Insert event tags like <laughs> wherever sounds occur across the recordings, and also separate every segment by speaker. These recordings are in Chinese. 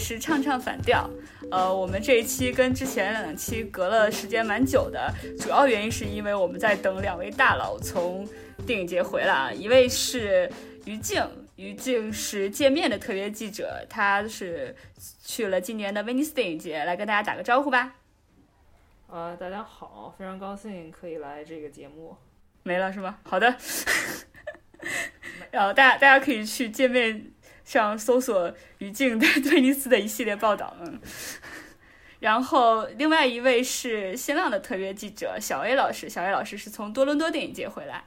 Speaker 1: 是唱唱反调。呃，我们这一期跟之前两期隔了时间蛮久的，主要原因是因为我们在等两位大佬从电影节回来啊。一位是于静，于静是见面的特约记者，他是去了今年的威尼斯电影节，来跟大家打个招呼吧。
Speaker 2: 呃，大家好，非常高兴可以来这个节目。
Speaker 1: 没了是吗？好的。<laughs> 然后大家大家可以去界面上搜索于静在威 <laughs> 尼斯的一系列报道。嗯。然后另外一位是新浪的特约记者小 A 老师，小 A 老师是从多伦多电影节回来。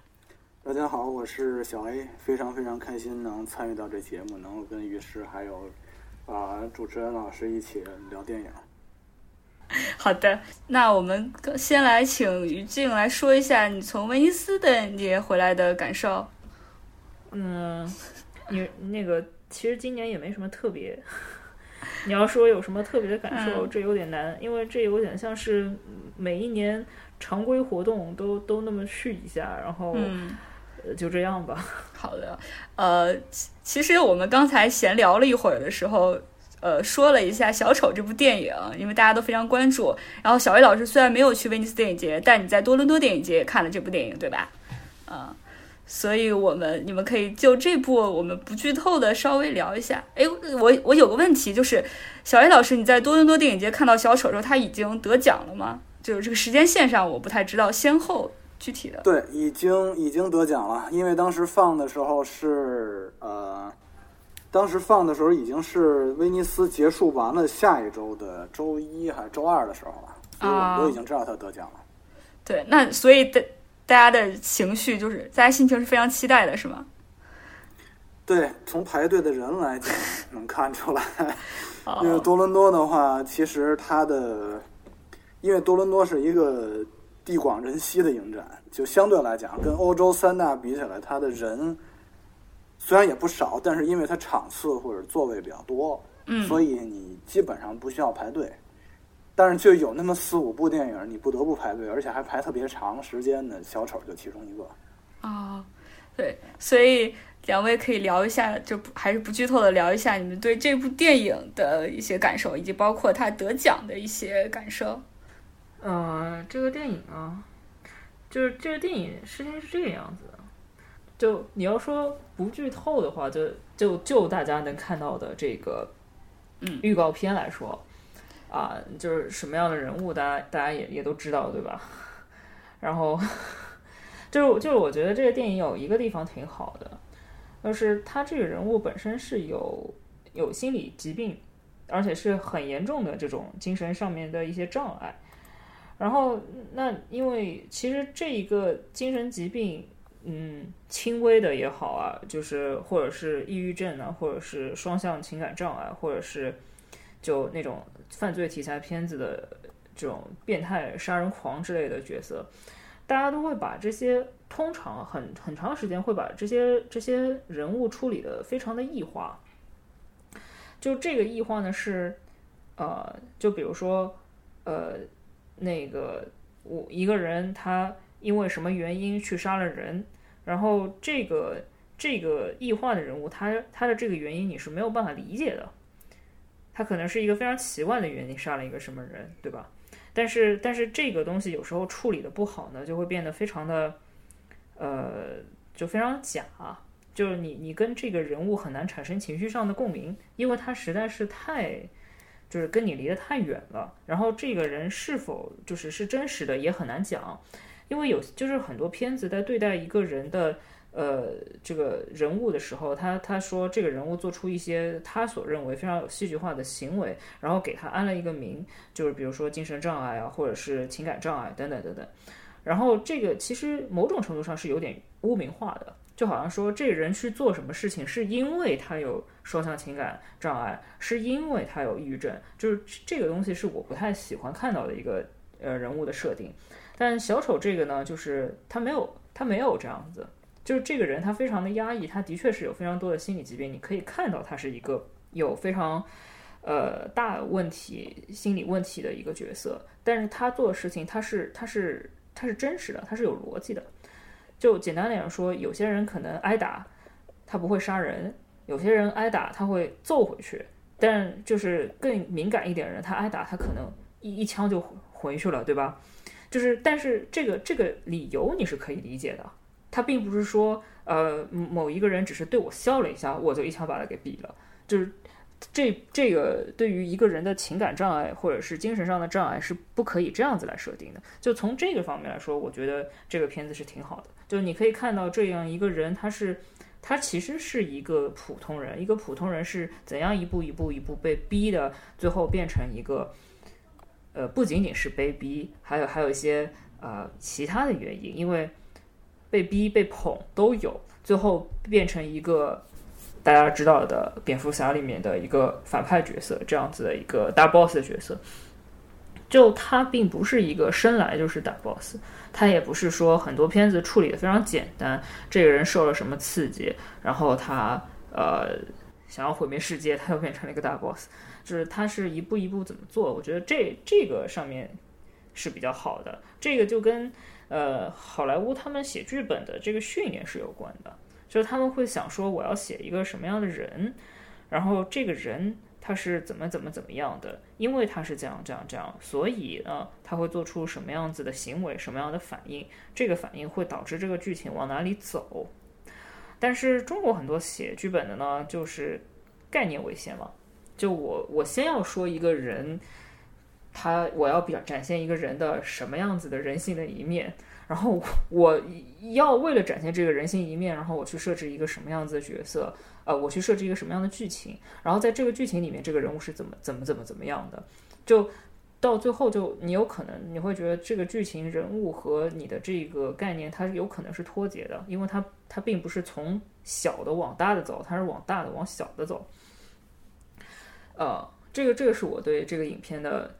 Speaker 3: 大家好，我是小 A，非常非常开心能参与到这节目，能够跟于师还有啊主持人老师一起聊电影。
Speaker 1: 好的，那我们先来请于静来说一下你从威尼斯的你回来的感受。
Speaker 2: 嗯，你那个其实今年也没什么特别。<laughs> 你要说有什么特别的感受，这有点难，因为这有点像是每一年常规活动都都那么去一下，然后就这样吧。<laughs>
Speaker 1: 好的，呃，其实我们刚才闲聊了一会儿的时候。呃，说了一下《小丑》这部电影，因为大家都非常关注。然后小魏老师虽然没有去威尼斯电影节，但你在多伦多电影节也看了这部电影，对吧？嗯，所以我们你们可以就这部我们不剧透的稍微聊一下。哎，我我有个问题，就是小 A 老师，你在多伦多电影节看到《小丑》的时候，他已经得奖了吗？就是这个时间线上我不太知道先后具体的。
Speaker 3: 对，已经已经得奖了，因为当时放的时候是呃。当时放的时候已经是威尼斯结束完了下一周的周一还是周二的时候了，所以我们都已经知道他得奖了。
Speaker 1: 对，那所以大大家的情绪就是大家心情是非常期待的，是吗？
Speaker 3: 对，从排队的人来讲能看出来，<laughs> 因为多伦多的话，其实它的因为多伦多是一个地广人稀的影展，就相对来讲跟欧洲三大比起来，它的人。虽然也不少，但是因为它场次或者座位比较多，
Speaker 1: 嗯，
Speaker 3: 所以你基本上不需要排队。但是就有那么四五部电影你不得不排队，而且还排特别长时间的，小丑就其中一个。
Speaker 1: 啊，对，所以两位可以聊一下，就还是不剧透的聊一下你们对这部电影的一些感受，以及包括他得奖的一些感受。
Speaker 2: 嗯，这个电影啊，就是这个电影事情是这个样子的。就你要说不剧透的话，就就就大家能看到的这个，
Speaker 1: 嗯，
Speaker 2: 预告片来说，啊，就是什么样的人物，大家大家也也都知道，对吧？<laughs> 然后，就是就是我觉得这个电影有一个地方挺好的，就是他这个人物本身是有有心理疾病，而且是很严重的这种精神上面的一些障碍。然后，那因为其实这一个精神疾病。嗯，轻微的也好啊，就是或者是抑郁症啊，或者是双向情感障碍，或者是就那种犯罪题材片子的这种变态杀人狂之类的角色，大家都会把这些通常很很长时间会把这些这些人物处理的非常的异化。就这个异化呢是，呃，就比如说，呃，那个我一个人他。因为什么原因去杀了人，然后这个这个异化的人物，他他的这个原因你是没有办法理解的，他可能是一个非常奇怪的原因杀了一个什么人，对吧？但是但是这个东西有时候处理的不好呢，就会变得非常的，呃，就非常假，就是你你跟这个人物很难产生情绪上的共鸣，因为他实在是太就是跟你离得太远了，然后这个人是否就是是真实的也很难讲。因为有就是很多片子在对待一个人的呃这个人物的时候，他他说这个人物做出一些他所认为非常有戏剧化的行为，然后给他安了一个名，就是比如说精神障碍啊，或者是情感障碍等等等等。然后这个其实某种程度上是有点污名化的，就好像说这个人去做什么事情是因为他有双向情感障碍，是因为他有抑郁症，就是这个东西是我不太喜欢看到的一个呃人物的设定。但小丑这个呢，就是他没有，他没有这样子，就是这个人他非常的压抑，他的确是有非常多的心理疾病，你可以看到他是一个有非常呃大问题心理问题的一个角色，但是他做的事情他是他是他是真实的，他是有逻辑的。就简单点说，有些人可能挨打，他不会杀人；有些人挨打他会揍回去。但就是更敏感一点的人，他挨打，他可能一一枪就回去了，对吧？就是，但是这个这个理由你是可以理解的，他并不是说，呃，某一个人只是对我笑了一下，我就一枪把他给毙了，就是。这这个对于一个人的情感障碍或者是精神上的障碍是不可以这样子来设定的。就从这个方面来说，我觉得这个片子是挺好的。就你可以看到这样一个人，他是他其实是一个普通人，一个普通人是怎样一步一步一步被逼的，最后变成一个呃不仅仅是被逼，还有还有一些呃其他的原因，因为被逼被捧都有，最后变成一个。大家知道的蝙蝠侠里面的一个反派角色，这样子的一个大 boss 的角色，就他并不是一个生来就是大 boss，他也不是说很多片子处理的非常简单，这个人受了什么刺激，然后他呃想要毁灭世界，他又变成了一个大 boss，就是他是一步一步怎么做，我觉得这这个上面是比较好的，这个就跟呃好莱坞他们写剧本的这个训练是有关的。就是他们会想说，我要写一个什么样的人，然后这个人他是怎么怎么怎么样的，因为他是这样这样这样，所以呢，他会做出什么样子的行为，什么样的反应，这个反应会导致这个剧情往哪里走。但是中国很多写剧本的呢，就是概念为先嘛，就我我先要说一个人，他我要表展现一个人的什么样子的人性的一面。然后我要为了展现这个人性一面，然后我去设置一个什么样子的角色，呃，我去设置一个什么样的剧情，然后在这个剧情里面，这个人物是怎么怎么怎么怎么样的，就到最后就你有可能你会觉得这个剧情人物和你的这个概念，它是有可能是脱节的，因为它它并不是从小的往大的走，它是往大的往小的走。呃，这个这个是我对这个影片的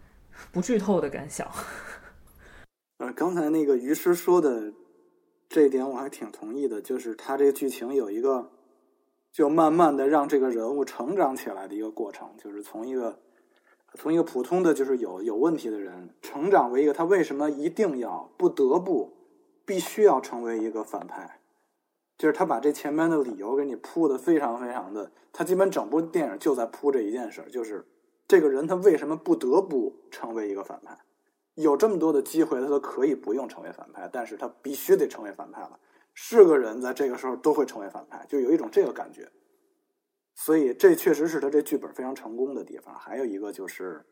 Speaker 2: 不剧透的感想。<laughs>
Speaker 3: 呃，刚才那个于师说的这一点我还挺同意的，就是他这个剧情有一个就慢慢的让这个人物成长起来的一个过程，就是从一个从一个普通的就是有有问题的人，成长为一个他为什么一定要不得不必须要成为一个反派，就是他把这前面的理由给你铺的非常非常的，他基本整部电影就在铺这一件事，就是这个人他为什么不得不成为一个反派。有这么多的机会，他都可以不用成为反派，但是他必须得成为反派了。是个人在这个时候都会成为反派，就有一种这个感觉。所以这确实是他这剧本非常成功的地方。还有一个就是，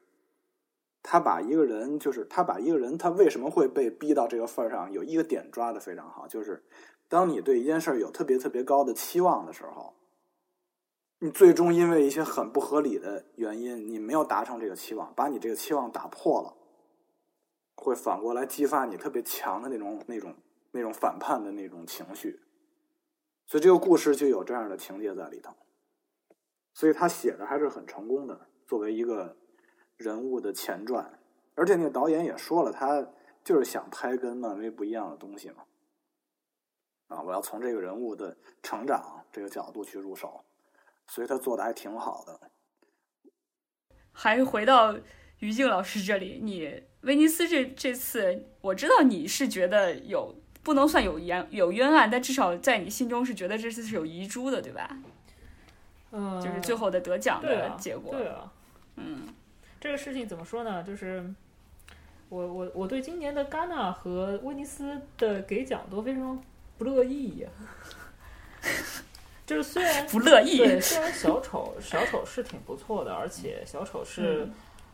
Speaker 3: 他把一个人，就是他把一个人，他为什么会被逼到这个份儿上，有一个点抓的非常好，就是当你对一件事有特别特别高的期望的时候，你最终因为一些很不合理的原因，你没有达成这个期望，把你这个期望打破了。会反过来激发你特别强的那种、那种、那种反叛的那种情绪，所以这个故事就有这样的情节在里头。所以他写的还是很成功的，作为一个人物的前传。而且那个导演也说了，他就是想拍跟漫威不一样的东西嘛。啊，我要从这个人物的成长这个角度去入手，所以他做的还挺好的。
Speaker 1: 还是回到于静老师这里，你。威尼斯这这次，我知道你是觉得有不能算有冤有冤案，但至少在你心中是觉得这次是有遗珠的，对吧？
Speaker 2: 嗯，
Speaker 1: 就是最后的得奖的结果。
Speaker 2: 对啊，嗯，这个事情怎么说呢？就是我我我对今年的戛纳和威尼斯的给奖都非常不乐意呀。<laughs> 就是虽然
Speaker 1: 不乐意，
Speaker 2: 对，虽然小丑小丑是挺不错的，而且小丑是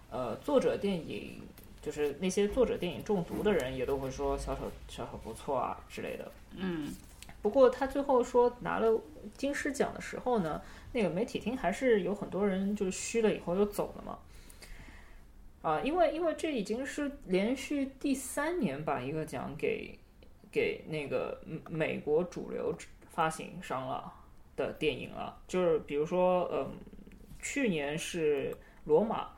Speaker 2: 呃作者电影。就是那些作者电影中毒的人也都会说小丑小丑不错啊之类的。
Speaker 1: 嗯，
Speaker 2: 不过他最后说拿了金狮奖的时候呢，那个媒体厅还是有很多人就是虚了以后又走了嘛。啊，因为因为这已经是连续第三年把一个奖给给那个美国主流发行商了的电影了，就是比如说嗯，去年是罗马。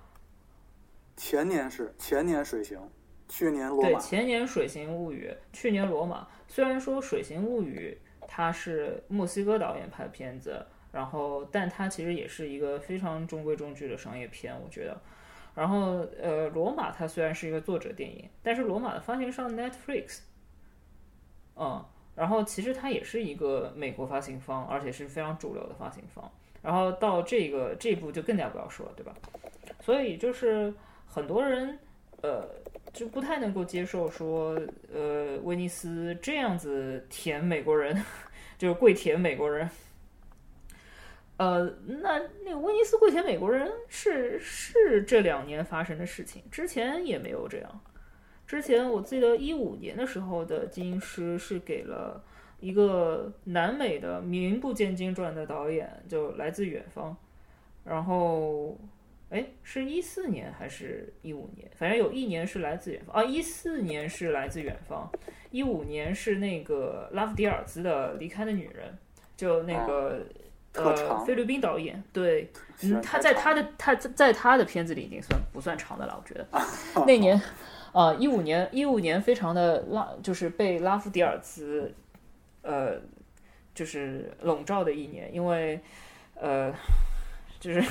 Speaker 3: 前年是前年水形，去年罗
Speaker 2: 马。对，前年水形物语，去年罗马。虽然说水形物语它是墨西哥导演拍的片子，然后但它其实也是一个非常中规中矩的商业片，我觉得。然后呃，罗马它虽然是一个作者电影，但是罗马的发行商 Netflix，嗯，然后其实它也是一个美国发行方，而且是非常主流的发行方。然后到这个这一步就更加不要说了，对吧？所以就是很多人呃就不太能够接受说呃威尼斯这样子舔美国人，<laughs> 就是跪舔美国人。呃，那那个威尼斯跪舔美国人是是这两年发生的事情，之前也没有这样。之前我记得一五年的时候的金狮是给了一个南美的名不见经传的导演，就来自远方。然后，哎，是一四年还是一五年？反正有一年是来自远方啊，一四年是来自远方，一五年是那个拉夫迪尔兹的离开的女人，就那个。呃，菲律宾导演，对，嗯，他在他的他在他的片子里已经算不算长的了，我觉得。<laughs> 那年，啊，一五年，一五年非常的拉，就是被拉夫迪尔兹，呃，就是笼罩的一年，因为，呃，就是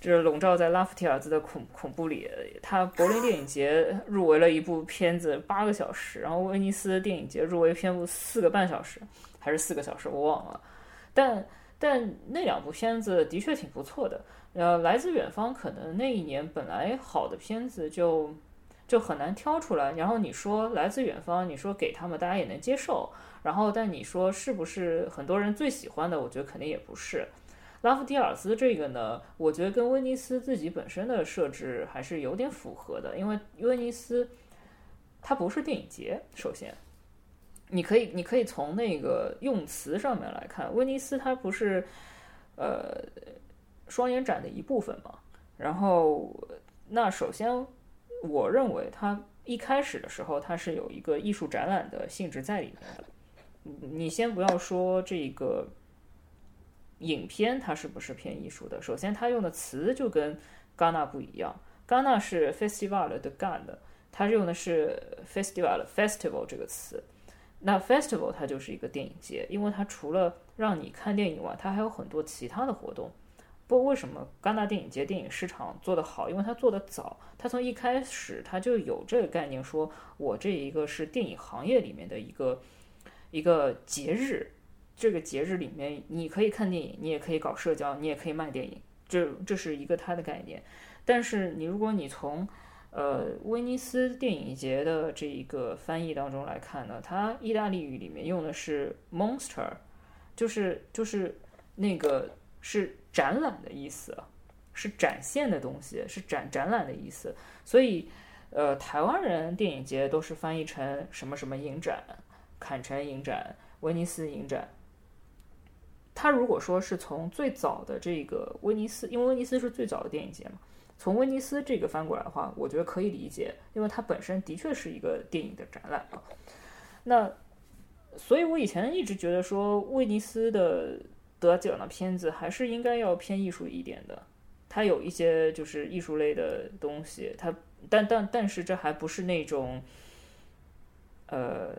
Speaker 2: 就是笼罩在拉夫迪尔兹的恐恐怖里。他柏林电影节入围了一部片子八个小时，然后威尼斯电影节入围片部四个半小时，还是四个小时，我忘了，但。但那两部片子的确挺不错的。呃，来自远方可能那一年本来好的片子就就很难挑出来。然后你说来自远方，你说给他们大家也能接受。然后但你说是不是很多人最喜欢的？我觉得肯定也不是。拉夫迪尔斯这个呢，我觉得跟威尼斯自己本身的设置还是有点符合的，因为威尼斯它不是电影节，首先。你可以，你可以从那个用词上面来看，威尼斯它不是呃双年展的一部分嘛？然后，那首先，我认为它一开始的时候，它是有一个艺术展览的性质在里面的。你先不要说这个影片它是不是偏艺术的，首先它用的词就跟戛纳不一样，戛纳是 festival 的 gan 的，它用的是 festival festival 这个词。那 festival 它就是一个电影节，因为它除了让你看电影外，它还有很多其他的活动。不，为什么戛纳电影节电影市场做得好？因为它做得早，它从一开始它就有这个概念，说我这一个是电影行业里面的一个一个节日，这个节日里面你可以看电影，你也可以搞社交，你也可以卖电影，这这是一个它的概念。但是你如果你从呃，威尼斯电影节的这一个翻译当中来看呢，它意大利语里面用的是 monster，就是就是那个是展览的意思，是展现的东西，是展展览的意思。所以，呃，台湾人电影节都是翻译成什么什么影展、坎城影展、威尼斯影展。他如果说是从最早的这个威尼斯，因为威尼斯是最早的电影节嘛。从威尼斯这个翻过来的话，我觉得可以理解，因为它本身的确是一个电影的展览啊。那，所以我以前一直觉得说，威尼斯的得奖的片子还是应该要偏艺术一点的。它有一些就是艺术类的东西，它但但但是这还不是那种，呃，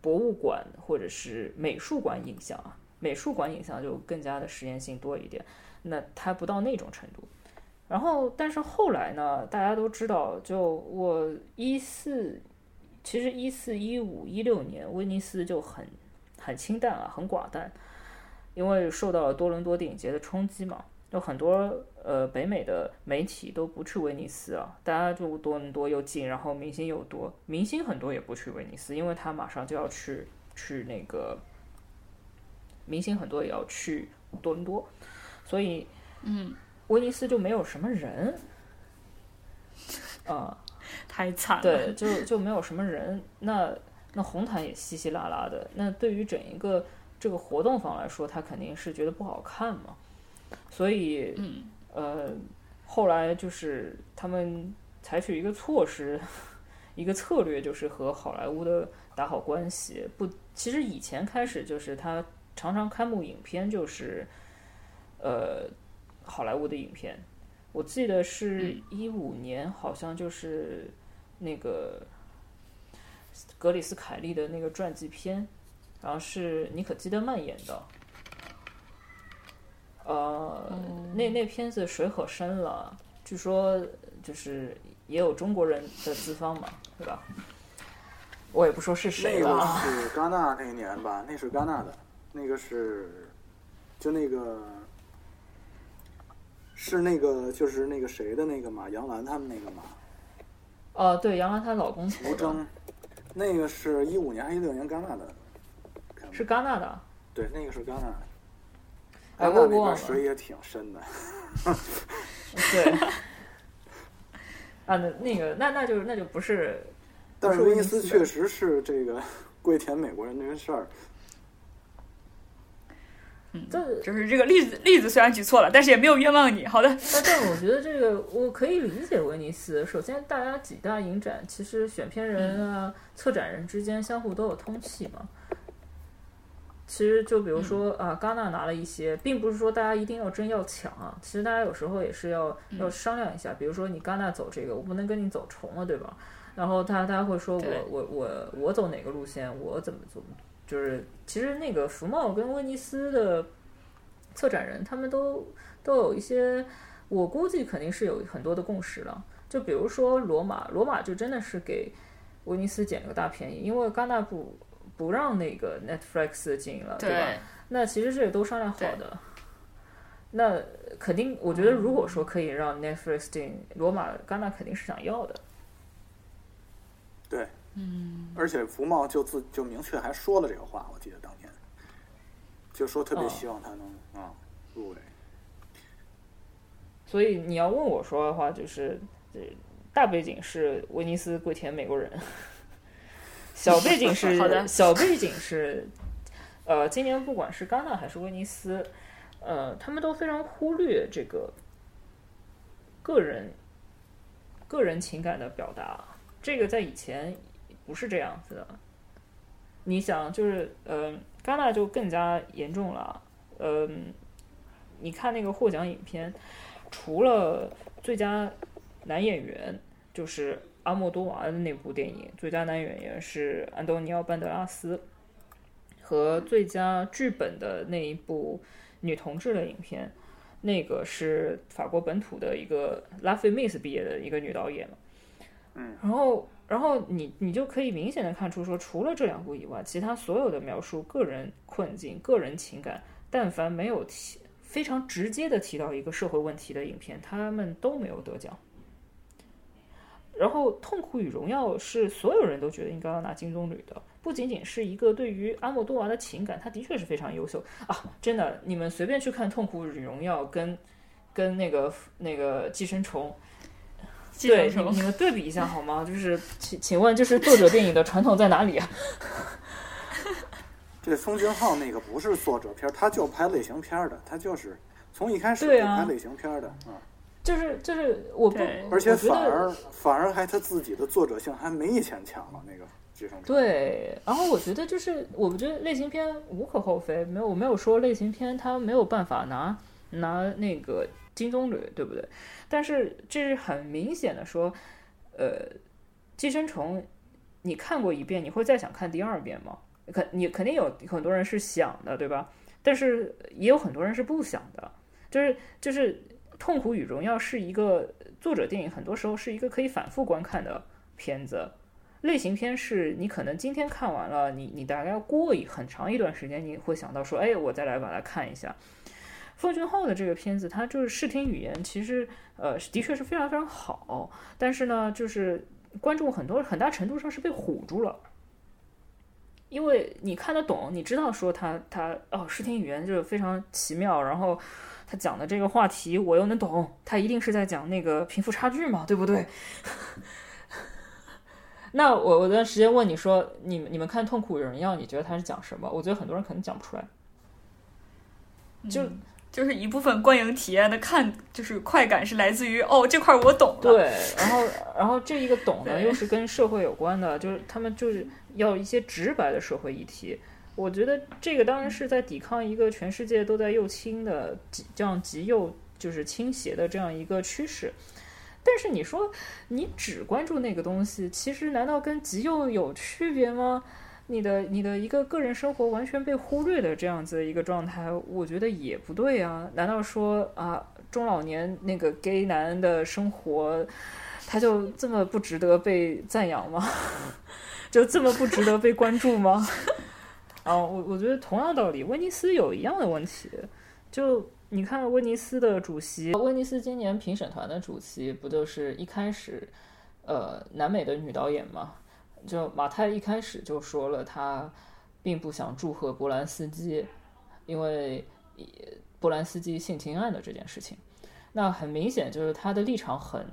Speaker 2: 博物馆或者是美术馆影像啊，美术馆影像就更加的实验性多一点，那它不到那种程度。然后，但是后来呢？大家都知道，就我一四，其实一四一五一六年，威尼斯就很很清淡啊，很寡淡，因为受到了多伦多电影节的冲击嘛，有很多呃北美的媒体都不去威尼斯啊，大家就多伦多又近，然后明星又多，明星很多也不去威尼斯，因为他马上就要去去那个，明星很多也要去多伦多，所以
Speaker 1: 嗯。
Speaker 2: 威尼斯就没有什么人，啊，<laughs>
Speaker 1: 太惨了。
Speaker 2: 对，就就没有什么人。那那红毯也稀稀拉拉的。那对于整一个这个活动方来说，他肯定是觉得不好看嘛。所以，
Speaker 1: 嗯，
Speaker 2: 呃，后来就是他们采取一个措施，<laughs> 一个策略，就是和好莱坞的打好关系。不，其实以前开始就是他常常开幕影片就是，呃。好莱坞的影片，我记得是一五年，好像就是那个格里斯凯利的那个传记片，然后是妮可基德曼演的。呃，那那片子水可深了，据说就是也有中国人的资方嘛，对吧？我也不说是谁了。
Speaker 3: 那个是戛纳那一年吧？那是戛纳的，那个是。就那个是那个就是那个谁的那个嘛，杨澜他们那个嘛。
Speaker 2: 哦，对，杨澜她老公
Speaker 3: 吴征，那个是一五年还是一六年戛纳的？
Speaker 2: 是戛纳的。
Speaker 3: 对，那个是戛纳。
Speaker 2: 哎，
Speaker 3: 戛纳那
Speaker 2: 边
Speaker 3: 水也挺深的。
Speaker 2: 对。<laughs> 啊，那那个，那那就那就不是。
Speaker 3: 但是威尼斯确实是这个 <laughs> 跪舔美国人这个事儿。
Speaker 1: 嗯，这就是这个例子，例子虽然举错了，但是也没有冤枉你。好的，
Speaker 2: 但但我觉得这个我可以理解威尼斯。首先，大家几大影展，其实选片人啊、策展人之间相互都有通气嘛。其实就比如说啊，戛纳拿了一些，并不是说大家一定要争要抢啊。其实大家有时候也是要要商量一下。比如说你戛纳走这个，我不能跟你走重了，对吧？然后他他会说我我我我走哪个路线，我怎么做。就是其实那个福茂跟威尼斯的策展人，他们都都有一些，我估计肯定是有很多的共识了。就比如说罗马，罗马就真的是给威尼斯捡了个大便宜，因为戛纳不不让那个 Netflix 进了，对吧？那其实这也都商量好的。那肯定，我觉得如果说可以让 Netflix 进罗马，戛纳肯定是想要的。
Speaker 3: 对。
Speaker 1: 嗯，
Speaker 3: 而且福茂就自就明确还说了这个话，我记得当年就说特别希望他能啊入围。
Speaker 2: 所以你要问我说的话，就是大背景是威尼斯跪舔美国人，小背景是 <laughs> 小背景是呃，今年不管是戛纳还是威尼斯，呃，他们都非常忽略这个个人个人情感的表达，这个在以前。不是这样子的，你想，就是呃，戛纳就更加严重了。嗯，你看那个获奖影片，除了最佳男演员，就是阿莫多瓦的那部电影，最佳男演员是安东尼奥·班德拉斯，和最佳剧本的那一部女同志的影片，那个是法国本土的一个拉菲密斯毕业的一个女导演嘛。
Speaker 3: 嗯，
Speaker 2: 然后。然后你你就可以明显的看出，说除了这两部以外，其他所有的描述个人困境、个人情感，但凡没有提非常直接的提到一个社会问题的影片，他们都没有得奖。然后《痛苦与荣耀》是所有人都觉得应该要拿金棕榈的，不仅仅是一个对于阿莫多娃的情感，他的确是非常优秀啊！真的，你们随便去看《痛苦与荣耀》跟跟那个那个《寄生虫》。对，你你们对比一下好吗？就是请请问，就是作者电影的传统在哪里啊？<laughs>
Speaker 3: 这宋俊浩那个不是作者片，他就拍类型片的，他就是从一开始就拍类型片的啊。
Speaker 2: 就是就是我不，
Speaker 3: 而且反而反而还他自己的作者性还没以前强了那个寄生虫。
Speaker 2: 对，然后我觉得就是我觉得类型片无可厚非，没有我没有说类型片它没有办法拿拿那个金棕榈，对不对？但是这是很明显的说，呃，寄生虫，你看过一遍，你会再想看第二遍吗？肯你肯定有很多人是想的，对吧？但是也有很多人是不想的。就是就是《痛苦与荣耀》是一个作者电影，很多时候是一个可以反复观看的片子。类型片是你可能今天看完了，你你大概要过一很长一段时间，你会想到说，哎，我再来把它看一下。奉俊昊的这个片子，它就是视听语言，其实呃的确是非常非常好，但是呢，就是观众很多很大程度上是被唬住了，因为你看得懂，你知道说他他哦视听语言就是非常奇妙，然后他讲的这个话题我又能懂，他一定是在讲那个贫富差距嘛，对不对？<laughs> 那我我段时间问你说，你你们看《痛苦有人要》，你觉得他是讲什么？我觉得很多人可能讲不出来，就。
Speaker 1: 就是一部分观影体验的看，就是快感是来自于哦这块我懂了。
Speaker 2: 对，然后然后这一个懂呢，又是跟社会有关的，就是他们就是要一些直白的社会议题。我觉得这个当然是在抵抗一个全世界都在右倾的这样极右就是倾斜的这样一个趋势。但是你说你只关注那个东西，其实难道跟极右有区别吗？你的你的一个个人生活完全被忽略的这样子一个状态，我觉得也不对啊！难道说啊，中老年那个 gay 男的生活，他就这么不值得被赞扬吗？<laughs> 就这么不值得被关注吗？<laughs> 啊，我我觉得同样道理，威尼斯有一样的问题，就你看威尼斯的主席，威尼斯今年评审团的主席不就是一开始，呃，南美的女导演嘛？就马太一开始就说了，他并不想祝贺波兰斯基，因为波兰斯基性侵案的这件事情。那很明显就是他的立场很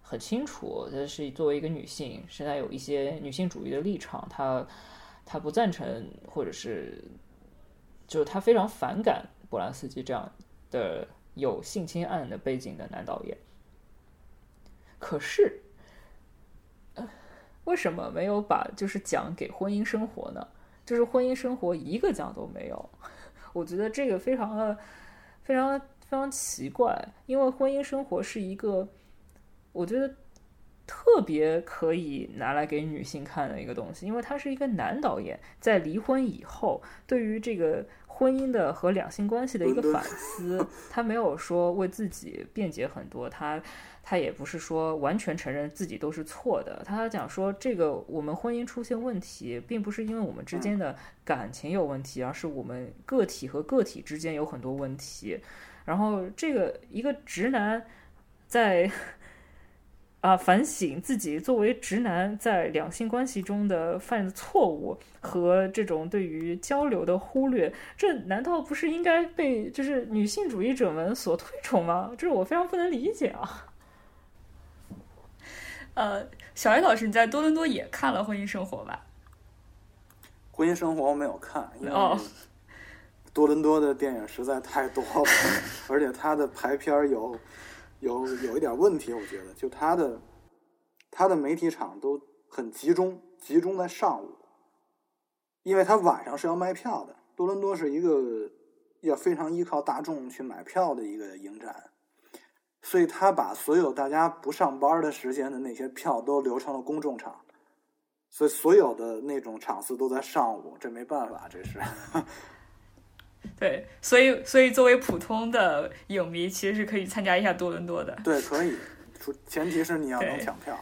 Speaker 2: 很清楚，他是作为一个女性，现在有一些女性主义的立场，他他不赞成，或者是就是他非常反感波兰斯基这样的有性侵案的背景的男导演。可是，为什么没有把就是奖给婚姻生活呢？就是婚姻生活一个奖都没有，我觉得这个非常的非常。非常奇怪，因为婚姻生活是一个，我觉得特别可以拿来给女性看的一个东西，因为他是一个男导演，在离婚以后，对于这个婚姻的和两性关系的一个反思，<laughs> 他没有说为自己辩解很多，他他也不是说完全承认自己都是错的，他讲说这个我们婚姻出现问题，并不是因为我们之间的感情有问题，而是我们个体和个体之间有很多问题。然后，这个一个直男在啊反省自己作为直男在两性关系中的犯的错误和这种对于交流的忽略，这难道不是应该被就是女性主义者们所推崇吗？这是我非常不能理解啊。<laughs>
Speaker 1: 呃，小艾老师，你在多伦多也看了《婚姻生活》吧？
Speaker 3: 《婚姻生活》我没有看，因为。多伦多的电影实在太多了，<laughs> 而且它的排片有有有一点问题，我觉得就它的它的媒体场都很集中，集中在上午，因为它晚上是要卖票的。多伦多是一个要非常依靠大众去买票的一个影展，所以他把所有大家不上班的时间的那些票都留成了公众场，所以所有的那种场次都在上午，这没办法，这是。
Speaker 1: 对，所以所以作为普通的影迷，其实是可以参加一下多伦多的。
Speaker 3: 对，可以，前提是你要能抢票。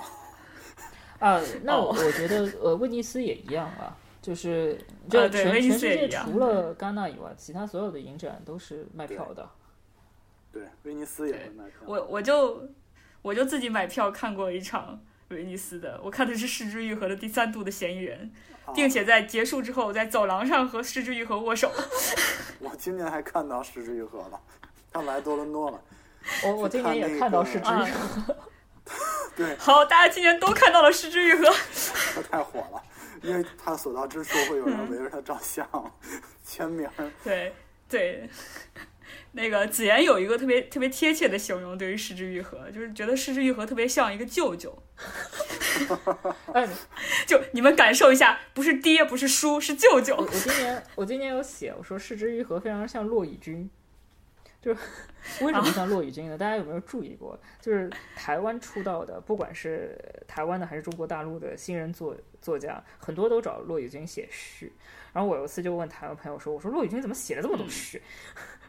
Speaker 3: <laughs>
Speaker 2: 啊，那我我觉得呃，威尼斯也一样啊，就是就全全世界除了戛纳以外，其他所有的影展都是卖票的。
Speaker 3: 对，威尼斯也会卖票。
Speaker 1: 我我就我就自己买票看过一场威尼斯的，我看的是《失之愈合》的第三度的嫌疑人。并且在结束之后，在走廊上和失之愈合握手。<laughs>
Speaker 3: 我今年还看到失之愈合了，他来多伦多了。
Speaker 2: 我我今年也看到失之愈合。<laughs> <laughs>
Speaker 3: 对，
Speaker 1: 好，大家今年都看到了失之愈合。
Speaker 3: 他太火了，因为他所到之处会有人围着他照相、签名。
Speaker 1: 对对。那个子妍有一个特别特别贴切的形容，对于失之愈合，就是觉得失之愈合特别像一个舅舅。<laughs> 就你们感受一下，不是爹，不是叔，是舅舅。
Speaker 2: 我今年我今年有写，我说失之愈合非常像骆以军。就是 <laughs> 为什么像骆以军呢？大家有没有注意过？就是台湾出道的，不管是台湾的还是中国大陆的新人作作家，很多都找骆以军写序。然后我有一次就问台湾朋友说：“我说骆以军怎么写了这么多序？”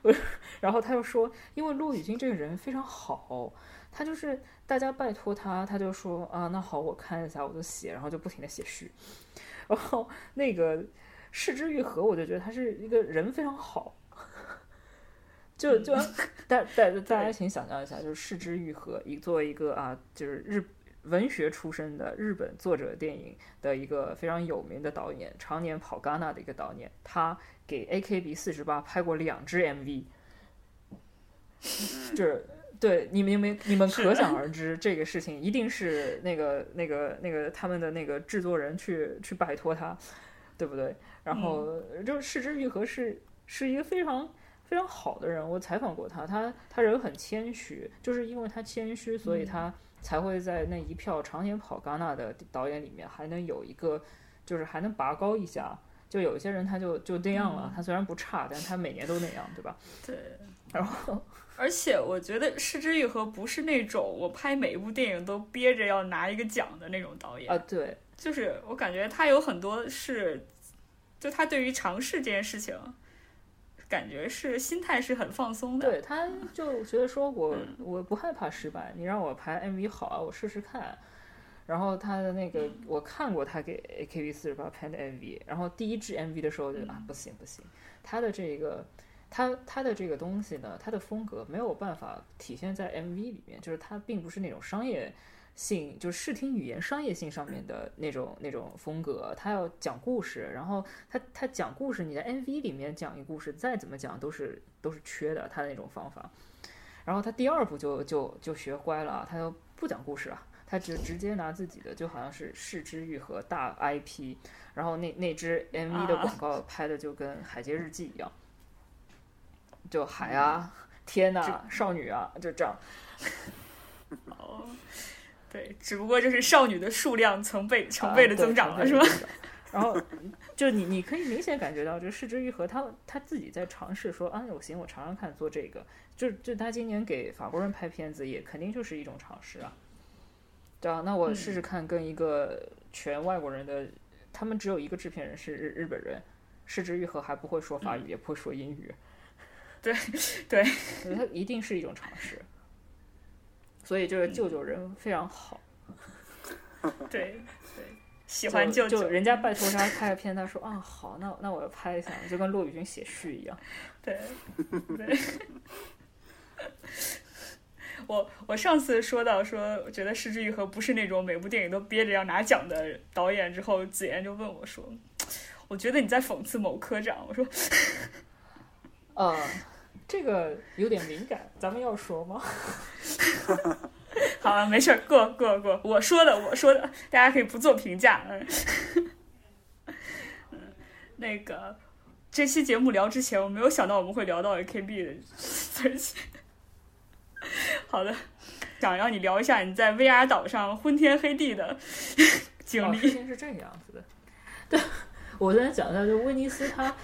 Speaker 2: <laughs> 然后他又说：“因为骆以军这个人非常好，他就是大家拜托他，他就说啊，那好，我看一下，我就写，然后就不停的写序。然后那个视之愈合，我就觉得他是一个人非常好。”就就大大大家请想象一下，就是视之愈合，一作为一个啊，就是日文学出身的日本作者电影的一个非常有名的导演，常年跑戛纳的一个导演，他给 AKB 四十八拍过两支 MV，就是对你们没你们可想而知，这个事情一定是那个 <laughs> 那个那个他们的那个制作人去去拜托他，对不对？然后就视之愈合是是一个非常。非常好的人，我采访过他，他他人很谦虚，就是因为他谦虚，所以他才会在那一票常年跑戛纳的导演里面还能有一个，就是还能拔高一下。就有一些人他就就那样了，他虽然不差，但他每年都那样，对吧？<laughs>
Speaker 1: 对。
Speaker 2: 然后，
Speaker 1: 而且我觉得失之愈合不是那种我拍每一部电影都憋着要拿一个奖的那种导演
Speaker 2: 啊。对，
Speaker 1: 就是我感觉他有很多是，就他对于尝试这件事情。感觉是心态是很放松的，
Speaker 2: 对，他就觉得说我我不害怕失败，你让我拍 MV 好啊，我试试看。然后他的那个我看过他给 AKB 四十八拍的 MV，然后第一支 MV 的时候就啊不行不行，他的这个他他的这个东西呢，他的风格没有办法体现在 MV 里面，就是他并不是那种商业性，就是视听语言商业性上面的那种那种风格。他要讲故事，然后他他讲故事，你在 MV 里面讲一故事，再怎么讲都是都是缺的，他的那种方法。然后他第二部就就就学乖了，他就不讲故事了，他就直接拿自己的就好像是视之愈合大 IP，然后那那支 MV 的广告拍的就跟《海街日记》一样。就海啊，天呐，少女啊，就这样。<laughs>
Speaker 1: 哦，对，只不过就是少女的数量成倍成倍的增长了，是吧？<laughs>
Speaker 2: 然后就你你可以明显感觉到，就市之愈合他他自己在尝试说啊，我行，我尝尝看做这个。就就他今年给法国人拍片子，也肯定就是一种尝试啊。对啊，那我试试看跟一个全外国人的，他们只有一个制片人是日日本人，失之愈合还不会说法语，也不会说英语。
Speaker 1: 对对，
Speaker 2: 他一定是一种尝试，所以这个舅舅人非常好。<laughs>
Speaker 1: 对对，喜欢舅
Speaker 2: 舅，人家拜托他拍个片，他说啊好，那那我要拍一下，就跟骆宇军写序一样。
Speaker 1: 对对，我我上次说到说，我觉得施之愈合不是那种每部电影都憋着要拿奖的导演，之后子妍就问我说，<tsk> 我觉得你在讽刺某科长。我说。
Speaker 2: 呃，<laughs> 这个有点敏感，咱们要说吗？<laughs>
Speaker 1: 好了，没事儿，过过过。我说的，我说的，大家可以不做评价。嗯，<laughs> 那个这期节目聊之前，我没有想到我们会聊到 AKB 的事情。<laughs> 好的，想让你聊一下你在 VR 岛上昏天黑地的经历。
Speaker 2: 是这个样子的，对我昨天讲一下，就威尼斯他。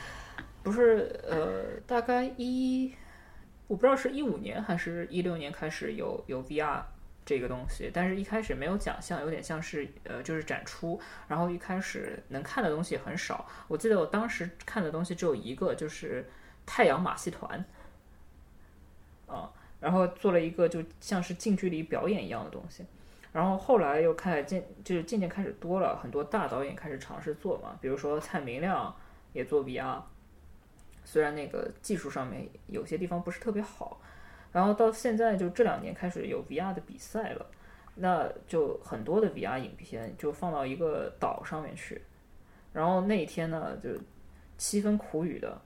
Speaker 2: 不是，呃，大概一，我不知道是一五年还是一六年开始有有 VR 这个东西，但是一开始没有奖项，有点像是呃，就是展出，然后一开始能看的东西很少。我记得我当时看的东西只有一个，就是太阳马戏团，啊，然后做了一个就像是近距离表演一样的东西，然后后来又开始渐就是渐渐开始多了很多大导演开始尝试做嘛，比如说蔡明亮也做 VR。虽然那个技术上面有些地方不是特别好，然后到现在就这两年开始有 VR 的比赛了，那就很多的 VR 影片就放到一个岛上面去，然后那一天呢就七分苦雨的，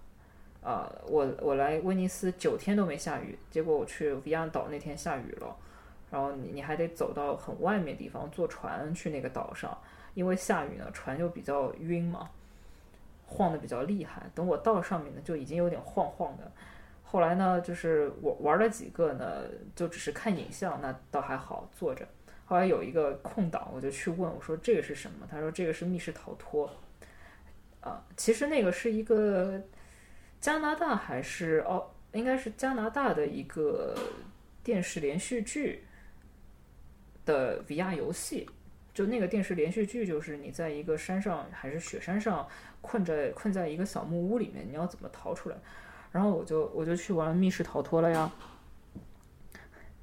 Speaker 2: 啊，我我来威尼斯九天都没下雨，结果我去 VR 岛那天下雨了，然后你你还得走到很外面地方坐船去那个岛上，因为下雨呢船就比较晕嘛。晃的比较厉害，等我到上面呢，就已经有点晃晃的。后来呢，就是我玩了几个呢，就只是看影像，那倒还好，坐着。后来有一个空档，我就去问我说：“这个是什么？”他说：“这个是密室逃脱。”啊，其实那个是一个加拿大还是哦，应该是加拿大的一个电视连续剧的 VR 游戏。就那个电视连续剧，就是你在一个山上还是雪山上。困在困在一个小木屋里面，你要怎么逃出来？然后我就我就去玩密室逃脱了呀。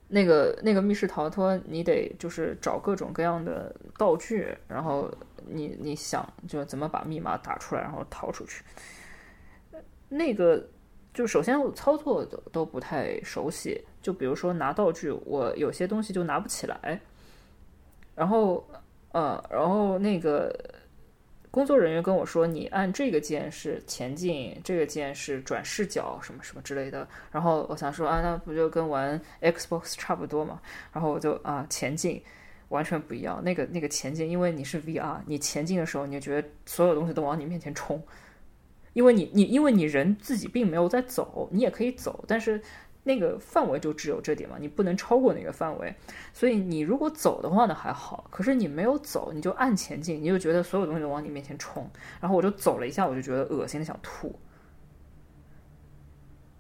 Speaker 2: 那个那个密室逃脱，你得就是找各种各样的道具，然后你你想就怎么把密码打出来，然后逃出去。那个就首先我操作都都不太熟悉，就比如说拿道具，我有些东西就拿不起来。然后呃，然后那个。工作人员跟我说：“你按这个键是前进，这个键是转视角，什么什么之类的。”然后我想说：“啊，那不就跟玩 Xbox 差不多嘛？”然后我就啊，前进完全不一样。那个那个前进，因为你是 VR，你前进的时候，你就觉得所有东西都往你面前冲，因为你你因为你人自己并没有在走，你也可以走，但是。那个范围就只有这点嘛，你不能超过那个范围，所以你如果走的话呢还好，可是你没有走，你就按前进，你就觉得所有东西都往你面前冲，然后我就走了一下，我就觉得恶心的想吐，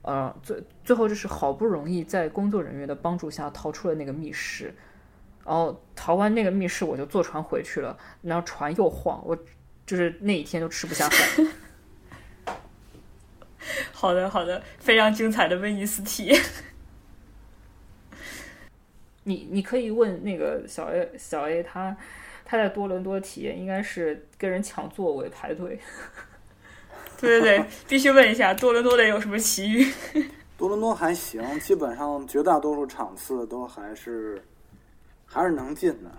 Speaker 2: 呃，最最后就是好不容易在工作人员的帮助下逃出了那个密室，然后逃完那个密室，我就坐船回去了，然后船又晃，我就是那一天都吃不下饭。<laughs> <laughs>
Speaker 1: 好的，好的，非常精彩的威尼斯体验。
Speaker 2: 你你可以问那个小 A，小 A 他他在多伦多体验应该是跟人抢座位排队。<laughs>
Speaker 1: 对对对，必须问一下多伦多得有什么奇遇？<laughs>
Speaker 3: 多伦多还行，基本上绝大多数场次都还是还是能进的，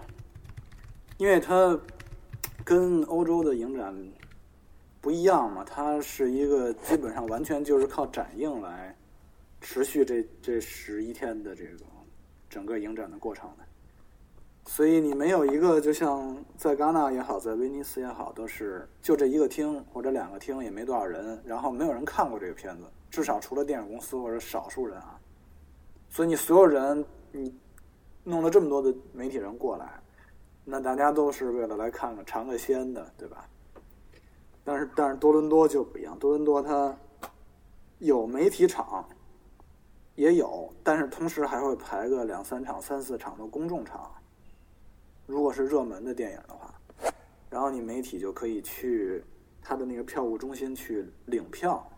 Speaker 3: 因为它跟欧洲的影展不一样嘛，它是一个基本上完全就是靠展映来持续这这十一天的这个整个影展的过程的。所以你没有一个，就像在戛纳也好，在威尼斯也好，都是就这一个厅或者两个厅，也没多少人，然后没有人看过这个片子，至少除了电影公司或者少数人啊。所以你所有人，你弄了这么多的媒体人过来，那大家都是为了来看看尝个鲜的，对吧？但是但是多伦多就不一样，多伦多它有媒体场，也有，但是同时还会排个两三场、三四场的公众场。如果是热门的电影的话，然后你媒体就可以去他的那个票务中心去领票。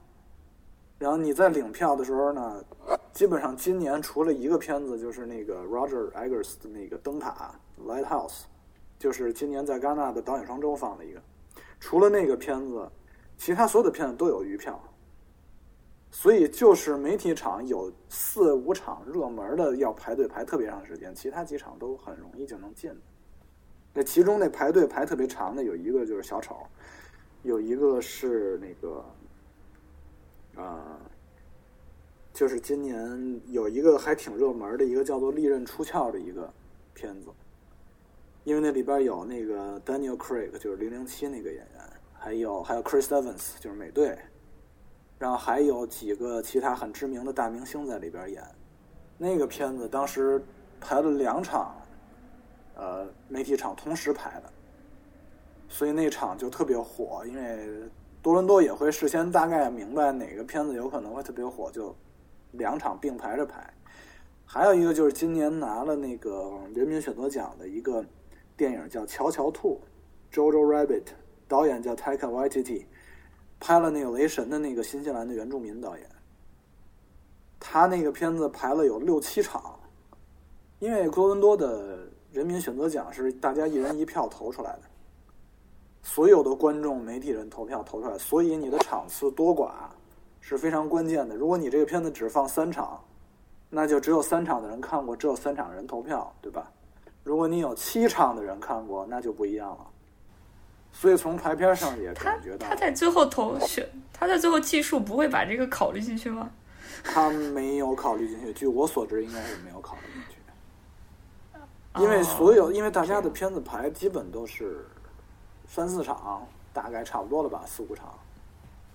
Speaker 3: 然后你在领票的时候呢，基本上今年除了一个片子，就是那个 Roger Eggers 的那个灯塔 Lighthouse，就是今年在戛纳的导演双周放的一个。除了那个片子，其他所有的片子都有余票。所以就是媒体场有四五场热门的要排队排特别长时间，其他几场都很容易就能进。那其中那排队排特别长的有一个就是小丑，有一个是那个，啊，就是今年有一个还挺热门的一个叫做《利刃出鞘》的一个片子，因为那里边有那个 Daniel Craig，就是零零七那个演员，还有还有 Chris Evans，就是美队，然后还有几个其他很知名的大明星在里边演，那个片子当时排了两场。呃，媒体场同时排的，所以那场就特别火。因为多伦多也会事先大概明白哪个片子有可能会特别火，就两场并排着排。还有一个就是今年拿了那个人民选择奖的一个电影叫《乔乔兔》（Jojo Rabbit），导演叫 Taika Waititi，拍了那个雷神的那个新西兰的原住民导演。他那个片子排了有六七场，因为多伦多的。人民选择奖是大家一人一票投出来的，所有的观众、媒体人投票投出来，所以你的场次多寡是非常关键的。如果你这个片子只放三场，那就只有三场的人看过，只有三场人投票，对吧？如果你有七场的人看过，<laughs> 那就不一样了。所以从排片上也感觉到，
Speaker 1: 他在最后投选，他在最后计数不会把这个考虑进去吗？<laughs>
Speaker 3: 他没有考虑进去，据我所知，应该是没有考虑进去。因为所有，因为大家的片子排基本都是三四场，大概差不多了吧，四五场。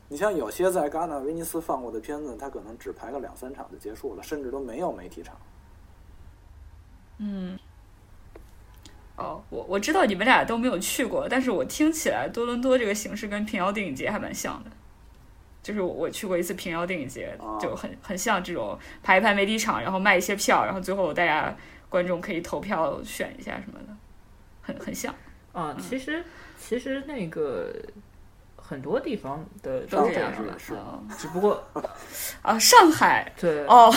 Speaker 3: 你像有些在戛纳、威尼斯放过的片子，他可能只排个两三场就结束了，甚至都没有媒体场。
Speaker 1: 嗯。哦，我我知道你们俩都没有去过，但是我听起来多伦多这个形式跟平遥电影节还蛮像的。就是我去过一次平遥电影节，就很很像这种排一排媒体场，然后卖一些票，然后最后大家。观众可以投票选一下什么的，很很像
Speaker 2: 啊。其实其实那个很多地方的
Speaker 1: 都这样
Speaker 2: 的，是只不过
Speaker 1: 啊，上海
Speaker 2: 对
Speaker 1: 哦，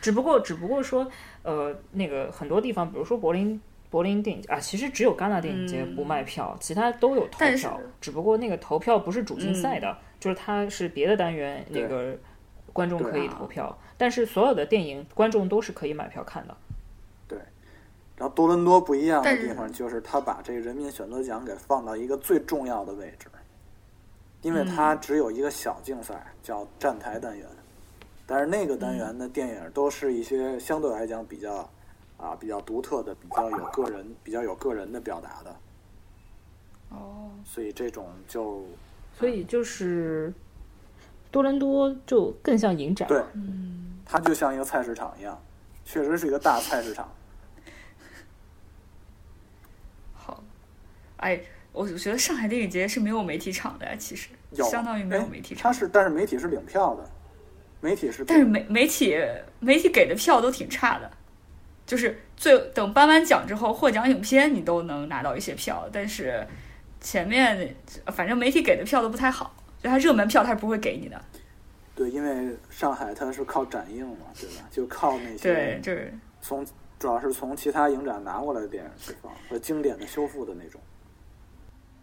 Speaker 2: 只不过只不过说呃，那个很多地方，比如说柏林柏林电影节啊，其实只有戛纳电影节不卖票，其他都有投票。只不过那个投票不是主竞赛的，就是它是别的单元那个观众可以投票，但是所有的电影观众都是可以买票看的。
Speaker 3: 对然后多伦多不一样的地方就是他把这个人民选择奖给放到一个最重要的位置，因为它只有一个小竞赛叫站台单元，但是那个单元的电影都是一些相对来讲比较啊比较独特的、比较有个人、比较有个人的表达的。
Speaker 1: 哦，
Speaker 3: 所以这种就
Speaker 2: 所以就是多伦多就更像影展，
Speaker 3: 对，
Speaker 1: 嗯，
Speaker 3: 它就像一个菜市场一样，确实是一个大菜市场。<laughs>
Speaker 1: 好哎，我觉得上海电影节是没有媒体场的，其实相当于没有媒体场。
Speaker 3: 它是，但是媒体是领票的，媒体是。
Speaker 1: 但是媒媒体媒体给的票都挺差的，就是最等颁完奖之后获奖影片你都能拿到一些票，但是前面反正媒体给的票都不太好，就它热门票他是不会给你的。
Speaker 3: 对，因为上海它是靠展映嘛，对吧？就靠那些
Speaker 1: 对，就是
Speaker 3: 从主要是从其他影展拿过来的电影去放和经典的修复的那种。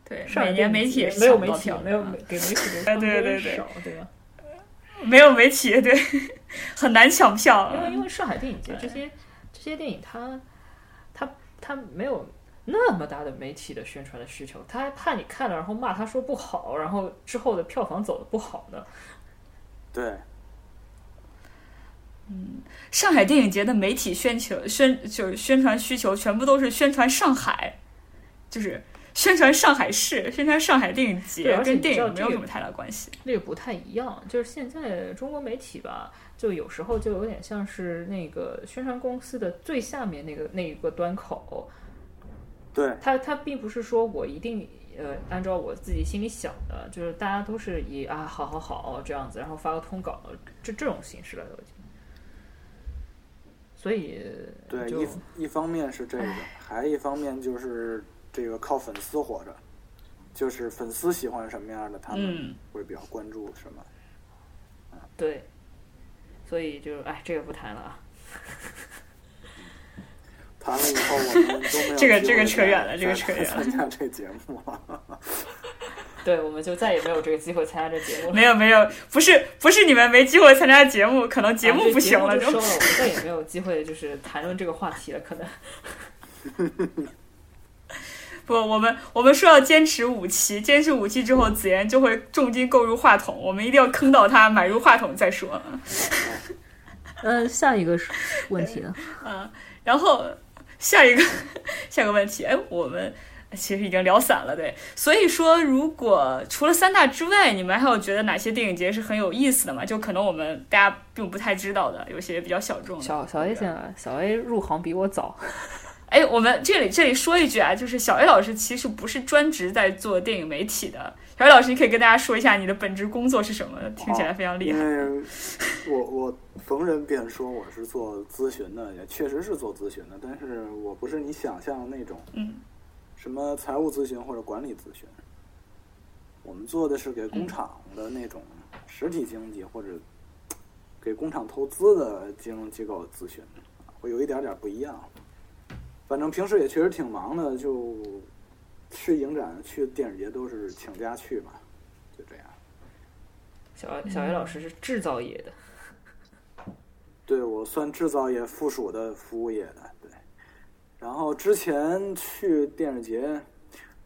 Speaker 1: 对，
Speaker 2: 上海
Speaker 1: 每年媒体
Speaker 2: 没有媒体没有媒给媒体留
Speaker 1: 哎 <laughs> 对对对
Speaker 2: 少，对吧？
Speaker 1: 没有媒体，对，<laughs> 很难抢票
Speaker 2: 因。为因为上海电影节这些这些电影它，它它没有那么大的媒体的宣传的需求，他还怕你看了然后骂他说不好，然后之后的票房走的不好呢。
Speaker 3: 对，嗯
Speaker 1: 上海电影节的媒体宣求宣就是宣传需求全部都是宣传上海，就是宣传上海市，宣传上海电影节，跟电影没有什么太大关系。
Speaker 2: 那个不太一样，就是现在中国媒体吧，就有时候就有点像是那个宣传公司的最下面那个那一个端口，
Speaker 3: 对，
Speaker 2: 它它并不是说我一定呃按照我自己心里想的，就是大家都是以啊好好好这样子，然后发个通稿，这这种形式了都已经。所以
Speaker 3: 对，一一方面是这个，还一方面就是这个靠粉丝活着，就是粉丝喜欢什么样的，他们
Speaker 1: 嗯，
Speaker 3: 会比较关注什么。
Speaker 2: 对，所以就哎这个不谈了啊。<laughs>
Speaker 3: 谈了以后，我们都没有
Speaker 1: 这个这个扯远了这个扯远了
Speaker 3: 参加这节目了。<laughs>
Speaker 2: 对，我们就再也没有这个机会参加这节目了。
Speaker 1: 没有没有，不是不是你们没机会参加节目，可能节目不行了就。
Speaker 2: 节目就收了，我们再也没有机会就是谈论这个话题了，可能。<laughs>
Speaker 1: 不，我们我们说要坚持五期，坚持五期之后，子妍就会重金购入话筒，我们一定要坑到他买入话筒再说。<laughs>
Speaker 2: 呃，下一个问题呢？<laughs>
Speaker 1: 嗯，然后下一个下一个问题，哎，我们其实已经聊散了，对，所以说如果除了三大之外，你们还有觉得哪些电影节是很有意思的吗？就可能我们大家并不太知道的，有些比较小众的。
Speaker 2: 小小 A 先来，小 A 入行比我早。
Speaker 1: 哎，我们这里这里说一句啊，就是小 A 老师其实不是专职在做电影媒体的。小 A 老师，你可以跟大家说一下你的本职工作是什么？听起来非常厉害。
Speaker 3: 我我逢人便说我是做咨询的，也确实是做咨询的，但是我不是你想象的那种，
Speaker 1: 嗯，
Speaker 3: 什么财务咨询或者管理咨询。我们做的是给工厂的那种实体经济或者给工厂投资的金融机构咨询，会有一点点不一样。反正平时也确实挺忙的，就去影展、去电影节都是请假去嘛，就这样。
Speaker 2: 小小 A 老师是制造业的，
Speaker 3: 对我算制造业附属的服务业的，对。然后之前去电影节，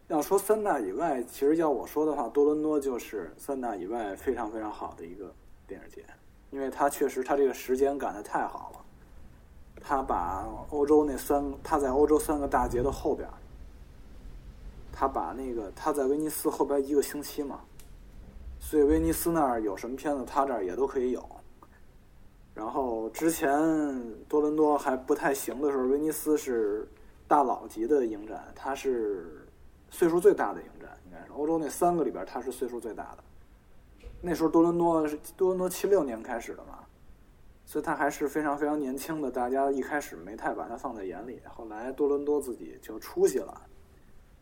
Speaker 3: 要说三大以外，其实要我说的话，多伦多就是三大以外非常非常好的一个电影节，因为它确实它这个时间赶得太好了，他把欧洲那三，他在欧洲三个大节的后边儿，它把那个他在威尼斯后边一个星期嘛，所以威尼斯那儿有什么片子，他这儿也都可以有。然后之前多伦多还不太行的时候，威尼斯是大佬级的影展，它是岁数最大的影展，应该是欧洲那三个里边它是岁数最大的。那时候多伦多是多伦多七六年开始的嘛，所以他还是非常非常年轻的，大家一开始没太把他放在眼里，后来多伦多自己就出息了，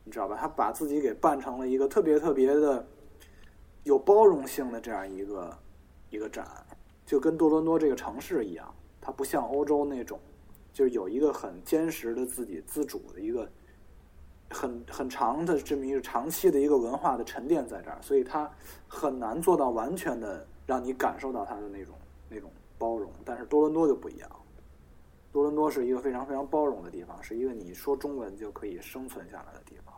Speaker 3: 你知道吧？他把自己给办成了一个特别特别的有包容性的这样一个一个展。就跟多伦多这个城市一样，它不像欧洲那种，就是有一个很坚实的自己自主的一个很很长的这么一个长期的一个文化的沉淀在这儿，所以它很难做到完全的让你感受到它的那种那种包。但是多伦多就不一样，多伦多是一个非常非常包容的地方，是一个你说中文就可以生存下来的地方。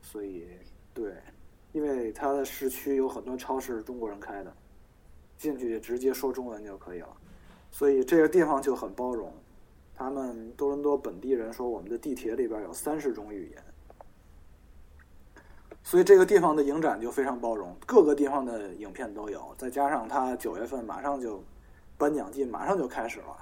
Speaker 3: 所以，对，因为它的市区有很多超市中国人开的。进去直接说中文就可以了，所以这个地方就很包容。他们多伦多本地人说，我们的地铁里边有三十种语言，所以这个地方的影展就非常包容，各个地方的影片都有。再加上它九月份马上就颁奖季马上就开始了，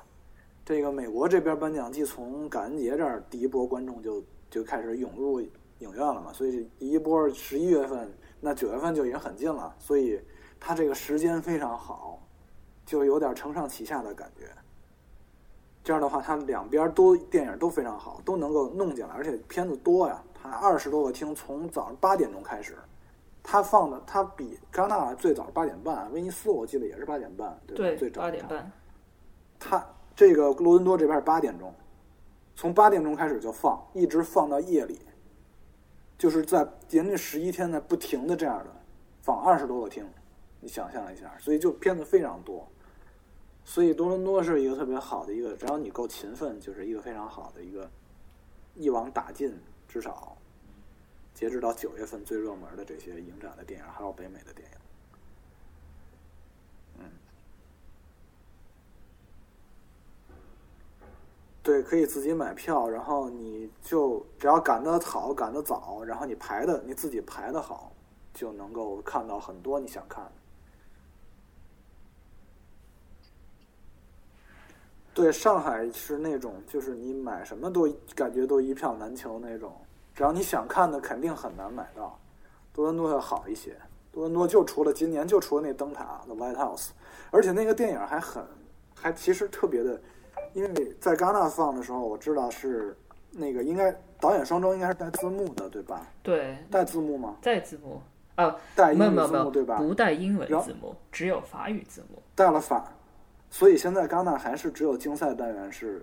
Speaker 3: 这个美国这边颁奖季从感恩节这儿第一波观众就就开始涌入影院了嘛，所以一波十一月份，那九月份就已经很近了，所以。它这个时间非常好，就有点承上启下的感觉。这样的话，它两边都电影都非常好，都能够弄进来，而且片子多呀。它二十多个厅，从早上八点钟开始，它放的它比戛纳最早八点半，威尼斯我记得也是八点半，对吧？
Speaker 2: 对，
Speaker 3: 最早
Speaker 2: 八点半。
Speaker 3: 它这个罗伦多这边是八点钟，从八点钟开始就放，一直放到夜里。就是在连着十一天呢不停的这样的放二十多个厅，你想象一下，所以就片子非常多。所以多伦多是一个特别好的一个，只要你够勤奋，就是一个非常好的一个一网打尽，至少截止到九月份最热门的这些影展的电影，还有北美的电影。嗯，对，可以自己买票，然后你就只要赶得好、赶得早，然后你排的你自己排的好，就能够看到很多你想看的。对，上海是那种，就是你买什么都感觉都一票难求那种，只要你想看的，肯定很难买到。多伦多要好一些，多伦多就除了今年就除了那灯塔 The White House，而且那个电影还很，还其实特别的，因为在戛纳放的时候，我知道是那个应该导演双周应该是带字幕的，对吧？
Speaker 2: 对，
Speaker 3: 带字幕吗？
Speaker 2: 带字幕，啊，
Speaker 3: 带英语字幕对吧？
Speaker 2: 不带英文字幕，只有法语字幕。
Speaker 3: 带了法，所以现在戛纳还是只有竞赛单元是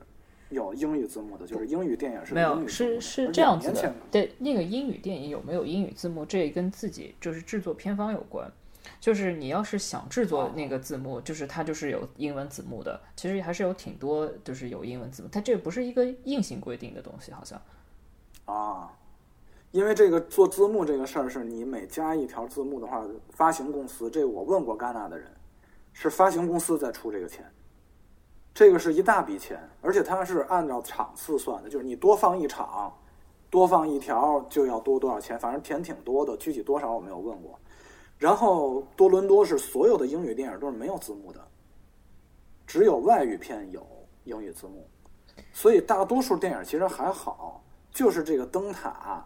Speaker 3: 有英语字幕的，就是英语电影是
Speaker 2: 没有，是是这样子的。对，那个英语电影有没有英语字幕，这跟自己就是制作片方有关。就是你要是想制作那个字幕，就是它就是有英文字幕的。其实还是有挺多就是有英文字幕，它这不是一个硬性规定的东西，好像。
Speaker 3: 啊，因为这个做字幕这个事儿，是你每加一条字幕的话，发行公司这我问过戛纳的人，是发行公司在出这个钱，这个是一大笔钱，而且它是按照场次算的，就是你多放一场，多放一条就要多多少钱，反正钱挺多的，具体多少我没有问过。然后多伦多是所有的英语电影都是没有字幕的，只有外语片有英语字幕，所以大多数电影其实还好，就是这个灯塔，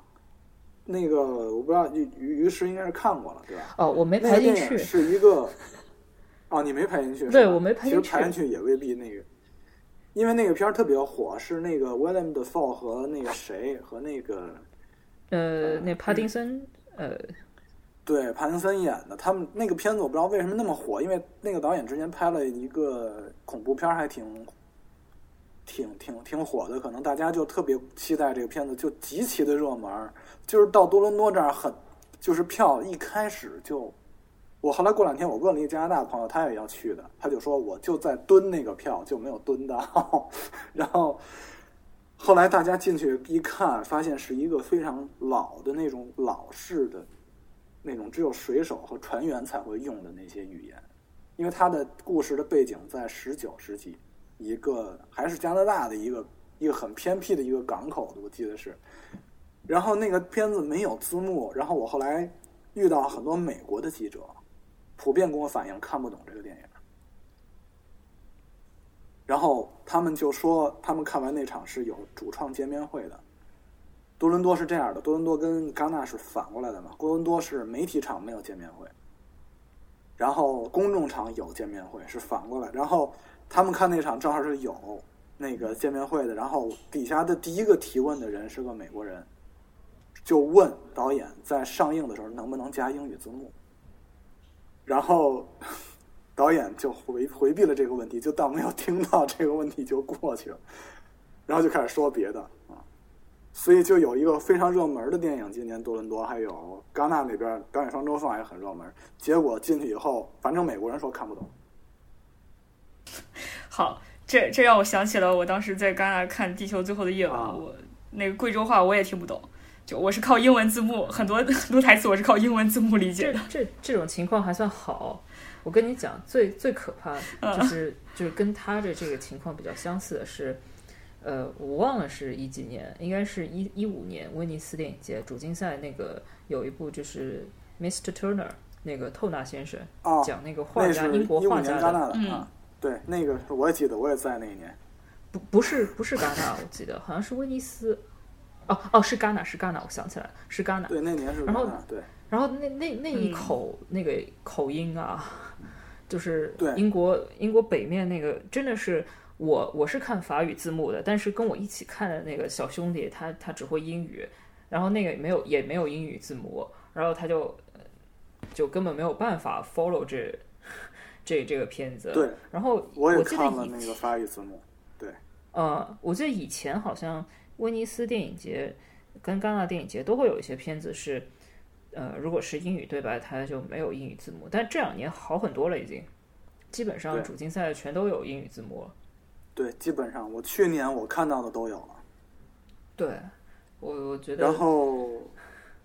Speaker 3: 那个我不知道于于于是应该是看过了对吧？
Speaker 2: 哦，我没
Speaker 3: 那
Speaker 2: 排进去
Speaker 3: 个。是一个，哦，你没拍进去？
Speaker 2: 对我没拍进去
Speaker 3: 其实拍进去也未必那个，因为那个片儿特别火，是那个 William Dafoe 和那个谁和那个
Speaker 2: 呃，那帕丁森，呃，
Speaker 3: 对帕丁森演的，他们那个片子我不知道为什么那么火，因为那个导演之前拍了一个恐怖片儿，还挺挺挺挺火的，可能大家就特别期待这个片子，就极其的热门儿。就是到多伦多这儿很，就是票一开始就，我后来过两天我问了一个加拿大的朋友，他也要去的，他就说我就在蹲那个票就没有蹲到，<laughs> 然后后来大家进去一看，发现是一个非常老的那种老式的。那种只有水手和船员才会用的那些语言，因为他的故事的背景在十九世纪，一个还是加拿大的一个一个很偏僻的一个港口，我记得是。然后那个片子没有字幕，然后我后来遇到很多美国的记者，普遍跟我反映看不懂这个电影。然后他们就说，他们看完那场是有主创见面会的。多伦多是这样的，多伦多跟戛纳是反过来的嘛。多伦多是媒体场没有见面会，然后公众场有见面会，是反过来。然后他们看那场正好是有那个见面会的，然后底下的第一个提问的人是个美国人，就问导演在上映的时候能不能加英语字幕，然后导演就回回避了这个问题，就当没有听到这个问题就过去了，然后就开始说别的啊。所以就有一个非常热门的电影，今年多伦多还有戛纳那边导演双周放也很热门。结果进去以后，反正美国人说看不懂。
Speaker 1: 好，这这让我想起了我当时在戛纳看《地球最后的夜晚》，
Speaker 3: 啊
Speaker 1: 我那个贵州话我也听不懂，就我是靠英文字幕，很多 <laughs> 很多台词我是靠英文字幕理解
Speaker 2: 这
Speaker 1: 的。
Speaker 2: 这这种情况还算好。我跟你讲，最最可怕
Speaker 1: 嗯
Speaker 2: 就是就是跟他的这个情况比较相似的是，呃，我忘了是一几年，应该是一一五年威尼斯电影节主竞赛那个有一部就是 Mr. Turner 那个透纳先生
Speaker 3: 哦，
Speaker 2: 讲那个画家英国画家的，
Speaker 1: 嗯
Speaker 3: 啊，对，那个我也记得，我也在那一年。
Speaker 2: 不不是不是戛纳，我记得好像是威尼斯。哦哦，是戛纳，是戛纳，我想起来了，是戛纳。
Speaker 3: 对，那年是
Speaker 2: 然后
Speaker 3: 对，
Speaker 2: 然后那那那一
Speaker 1: 嗯
Speaker 2: 口、那个口音啊，就是
Speaker 3: 对
Speaker 2: 英国英国北面那个，真的是我我是看法语字幕的，但是跟我一起看的那个小兄弟，他他只会英语，然后那个没有也没有英语字幕，然后他就呃就根本没有办法 follow 这这这个片子。
Speaker 3: 对，
Speaker 2: 然后
Speaker 3: 我也
Speaker 2: 记得以
Speaker 3: 看了那个法语字幕。
Speaker 2: 对呃，我记得以前好像威尼斯电影节跟戛纳电影节都会有一些片子是，呃，如果是英语对白，它就没有英语字幕。但这两年好很多了，已经基本上主竞赛全都有英语字幕了。
Speaker 3: 对，基本上我去年我看到的都有了。
Speaker 2: 对，我我觉得。
Speaker 3: 然后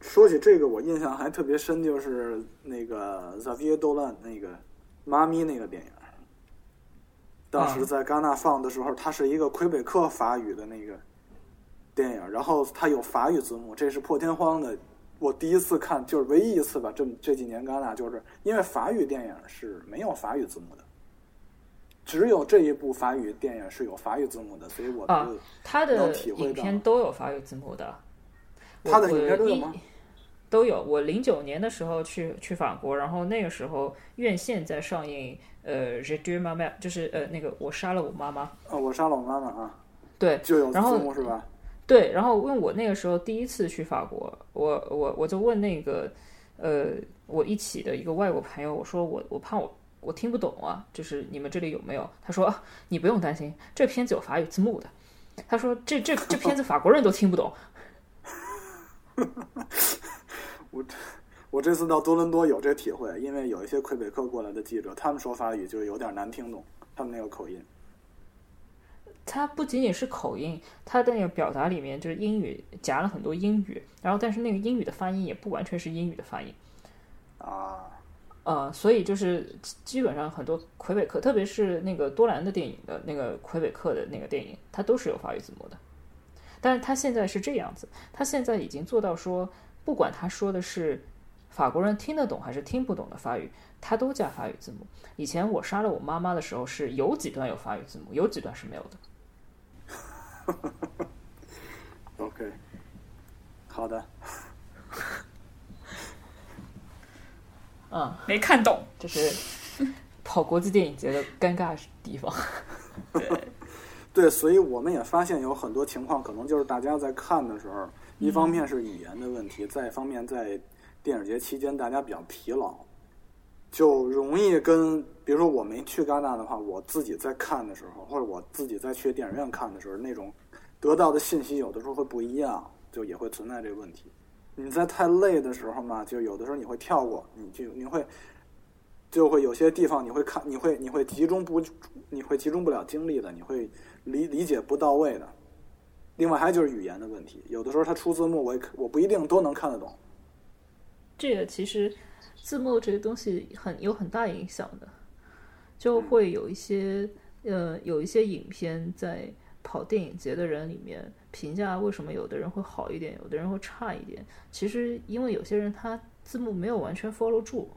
Speaker 3: 说起这个，我印象还特别深，就是那个 Xavier Dolan 那个妈咪那个电影，当时在戛纳放的时候，它是一个魁北克法语的那个电影，然后它有法语字幕，这是破天荒的。我第一次看，就是唯一一次吧，这这几年戛纳就是因为法语电影是没有法语字幕的。只有这一部法语电影是有法语字幕的，所以我
Speaker 2: 啊，他的影片都有法语字幕的。
Speaker 3: 他的影片都有吗？
Speaker 2: 都有。我零九年的时候去去法国，然后那个时候院线在上映，呃，Je tue ma mère，就是呃那个我杀了我妈妈。
Speaker 3: 啊，我杀了我妈妈啊。
Speaker 2: 对，
Speaker 3: 就有
Speaker 2: 字
Speaker 3: 幕是吧？
Speaker 2: 对，然后问我那个时候第一次去法国，我我我就问那个呃我一起的一个外国朋友，我说我我怕我。我听不懂啊，就是你们这里有没有？他说你不用担心，这片子有法语字幕的。他说这这这片子法国人都听不懂。<laughs>
Speaker 3: 我我这次到多伦多有这体会，因为有一些魁北克过来的记者，他们说法语就有点难听懂，他们那个口音。
Speaker 2: 他不仅仅是口音，它的那个表达里面就是英语夹了很多英语，然后但是那个英语的发音也不完全是英语的发音。
Speaker 3: 啊。
Speaker 2: 呃，所以就是基本上很多魁北克，特别是那个多兰的电影的那个魁北克的那个电影，它都是有法语字幕的。但是他现在是这样子，他现在已经做到说，不管他说的是法国人听得懂还是听不懂的法语，他都加法语字幕。以前我杀了我妈妈的时候，是有几段有法语字幕，有几段是没有
Speaker 3: 的。<laughs> OK，好的。
Speaker 2: 嗯，
Speaker 1: 没看懂，
Speaker 2: 这是跑国际电影节的尴尬地方。<laughs>
Speaker 1: 对，
Speaker 3: 对，所以我们也发现有很多情况，可能就是大家在看的时候，一方面是语言的问题，再一方面在电影节期间大家比较疲劳，就容易跟，比如说我没去戛纳的话，我自己在看的时候，或者我自己在去电影院看的时候，那种得到的信息有的时候会不一样，就也会存在这个问题。你在太累的时候嘛，就有的时候你会跳过，你就你会就会有些地方你会看，你会你会集中不，你会集中不了精力的，你会理理解不到位的。另外还就是语言的问题，有的时候它出字幕，我我不一定都能看得懂。
Speaker 2: 这个其实字幕这个东西很有很大影响的，就会有一些呃有一些影片在跑电影节的人里面。评价为什么有的人会好一点，有的人会差一点？其实因为有些人他字幕没有完全 follow 住，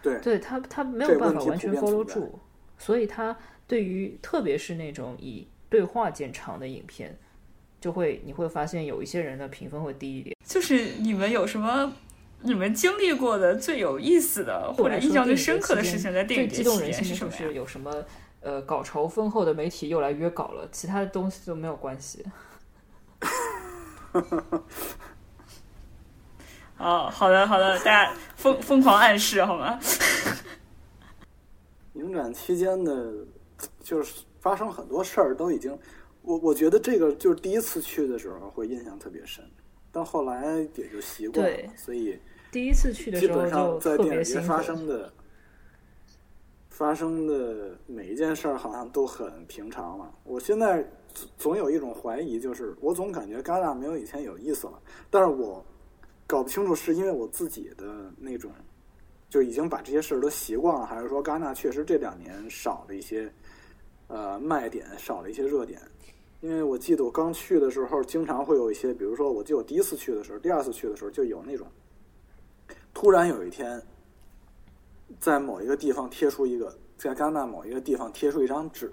Speaker 3: 对，
Speaker 2: 对他他没有办法完全 follow 住，所以他对于特别是那种以对话见长的影片，就会你会发现有一些人的评分会低一点。
Speaker 1: 就是你们有什么你们经历过的最有意思的或者印象最深刻的事情，在电影
Speaker 2: 节期间
Speaker 1: 是
Speaker 2: 什么？有什么？呃，稿酬丰厚的媒体又来约稿了，其他的东西就没有关系。<laughs>
Speaker 1: 哦，好的，好的，大家疯疯狂暗示好吗？<laughs>
Speaker 3: 影展期间的，就是发生很多事儿，都已经，我我觉得这个就是第一次去的时候会印象特别深，到后来也就习惯了，所以
Speaker 2: 第一次去的
Speaker 3: 时候就
Speaker 2: 特别
Speaker 3: 发生的。发生的每一件事儿好像都很平常了。我现在总有一种怀疑，就是我总感觉戛纳没有以前有意思了。但是我搞不清楚是因为我自己的那种就已经把这些事儿都习惯了，还是说戛纳确实这两年少了一些呃卖点，少了一些热点。因为我记得我刚去的时候，经常会有一些，比如说，我记得我第一次去的时候，第二次去的时候，就有那种突然有一天。在某一个地方贴出一个，在戛纳某一个地方贴出一张纸，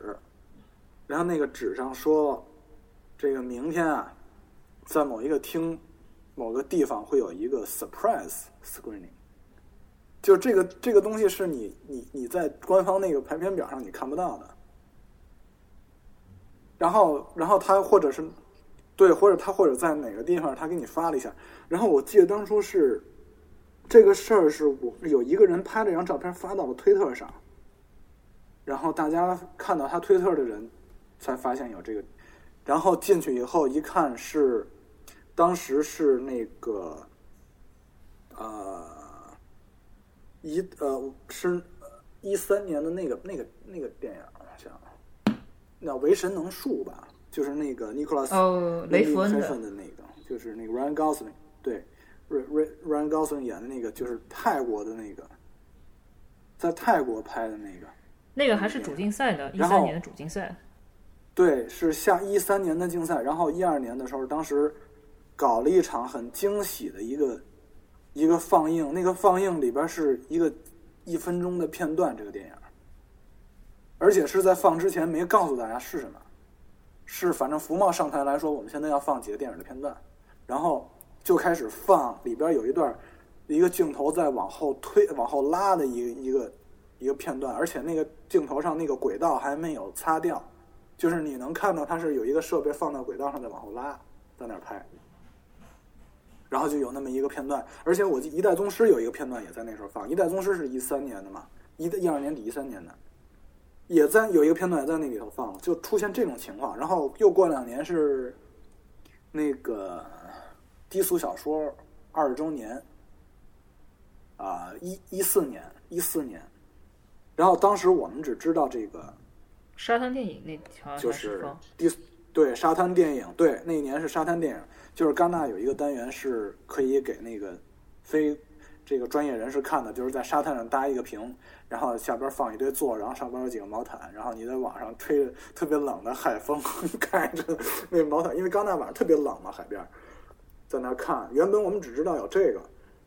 Speaker 3: 然后那个纸上说，这个明天啊，在某一个厅、某个地方会有一个 surprise screening，就这个这个东西是你你你在官方那个排片表上你看不到的，然后然后他或者是对，或者他或者在哪个地方他给你发了一下，然后我记得当初是。这个事儿是我有一个人拍了一张照片发到了推特上，然后大家看到他推特的人才发现有这个，然后进去以后一看是当时是那个呃一呃是一三年的那个那个那个电影，好像那《为神能术》吧，就是那个尼古拉斯
Speaker 2: 哦雷弗恩
Speaker 3: 的那个，就是那个 Ryan Gosling 对，Ryan Ryan Gosling 演的那个，就是泰国的那个，在泰国拍的那个。
Speaker 2: 那个还是主竞赛的，一三年的主竞赛。
Speaker 3: 对，是下一三年的竞赛，然后一二年的时候，当时搞了一场很惊喜的一个一个放映，那个放映里边是一个一分钟的片段，这个电影，而且是在放之前没告诉大家是什么，是反正福茂上台来说，我们现在要放几个电影的片段，然后就开始放，里边有一段一个镜头在往后推、往后拉的一个一个一个片段，而且那个镜头上那个轨道还没有擦掉。就是你能看到它是有一个设备放到轨道上再往后拉，在那拍，然后就有那么一个片段。而且我《一代宗师》有一个片段也在那时候放，《一代宗师》是一三年的嘛，一一二年底一三年的，也在有一个片段也在那里头放了，就出现这种情况。然后又过两年是那个低俗小说二十周年，啊，一一四年一四年，然后当时我们只知道这个。
Speaker 2: 沙滩电影那条
Speaker 3: 就是低对沙滩电影对那一年是沙滩电影，就是戛纳有一个单元是可以给那个非这个专业人士看的，就是在沙滩上搭一个屏，然后下边放一堆座，然后上边有几个毛毯，然后你在网上吹着特别冷的海风，<laughs> 看着那毛毯，因为戛纳晚上特别冷嘛，海边在那看。原本我们只知道有这个，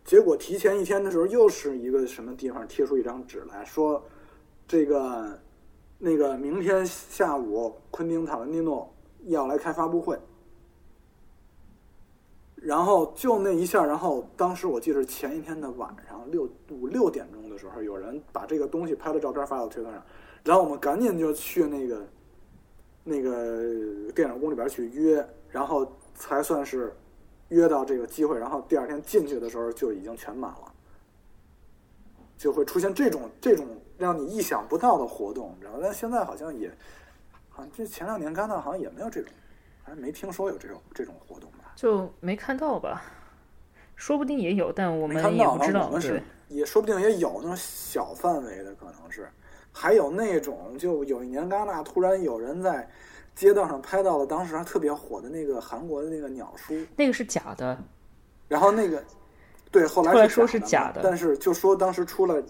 Speaker 3: 结果提前一天的时候，又是一个什么地方贴出一张纸来说这个。那个明天下午，昆汀·塔伦蒂诺要来开发布会，然后就那一下，然后当时我记得前一天的晚上六五六点钟的时候，有人把这个东西拍了照片发到推特上，然后我们赶紧就去那个那个电影宫里边去约，然后才算是约到这个机会，然后第二天进去的时候就已经全满了，就会出现这种这种。让你意想不到的活动，知道但现在好像也，好像这前两年戛纳好像也没有这种，还没听说有这种这种活动吧？
Speaker 2: 就没看到吧？说不定也有，但我们也不知道。
Speaker 3: 是也说不定也有那种小范围的，可能是。还有那种，就有一年戛纳突然有人在街道上拍到了当时还特别火的那个韩国的那个鸟叔，
Speaker 2: 那个是假的。
Speaker 3: 然后那个对，后来
Speaker 2: 说是假
Speaker 3: 的，但是就说当时出了。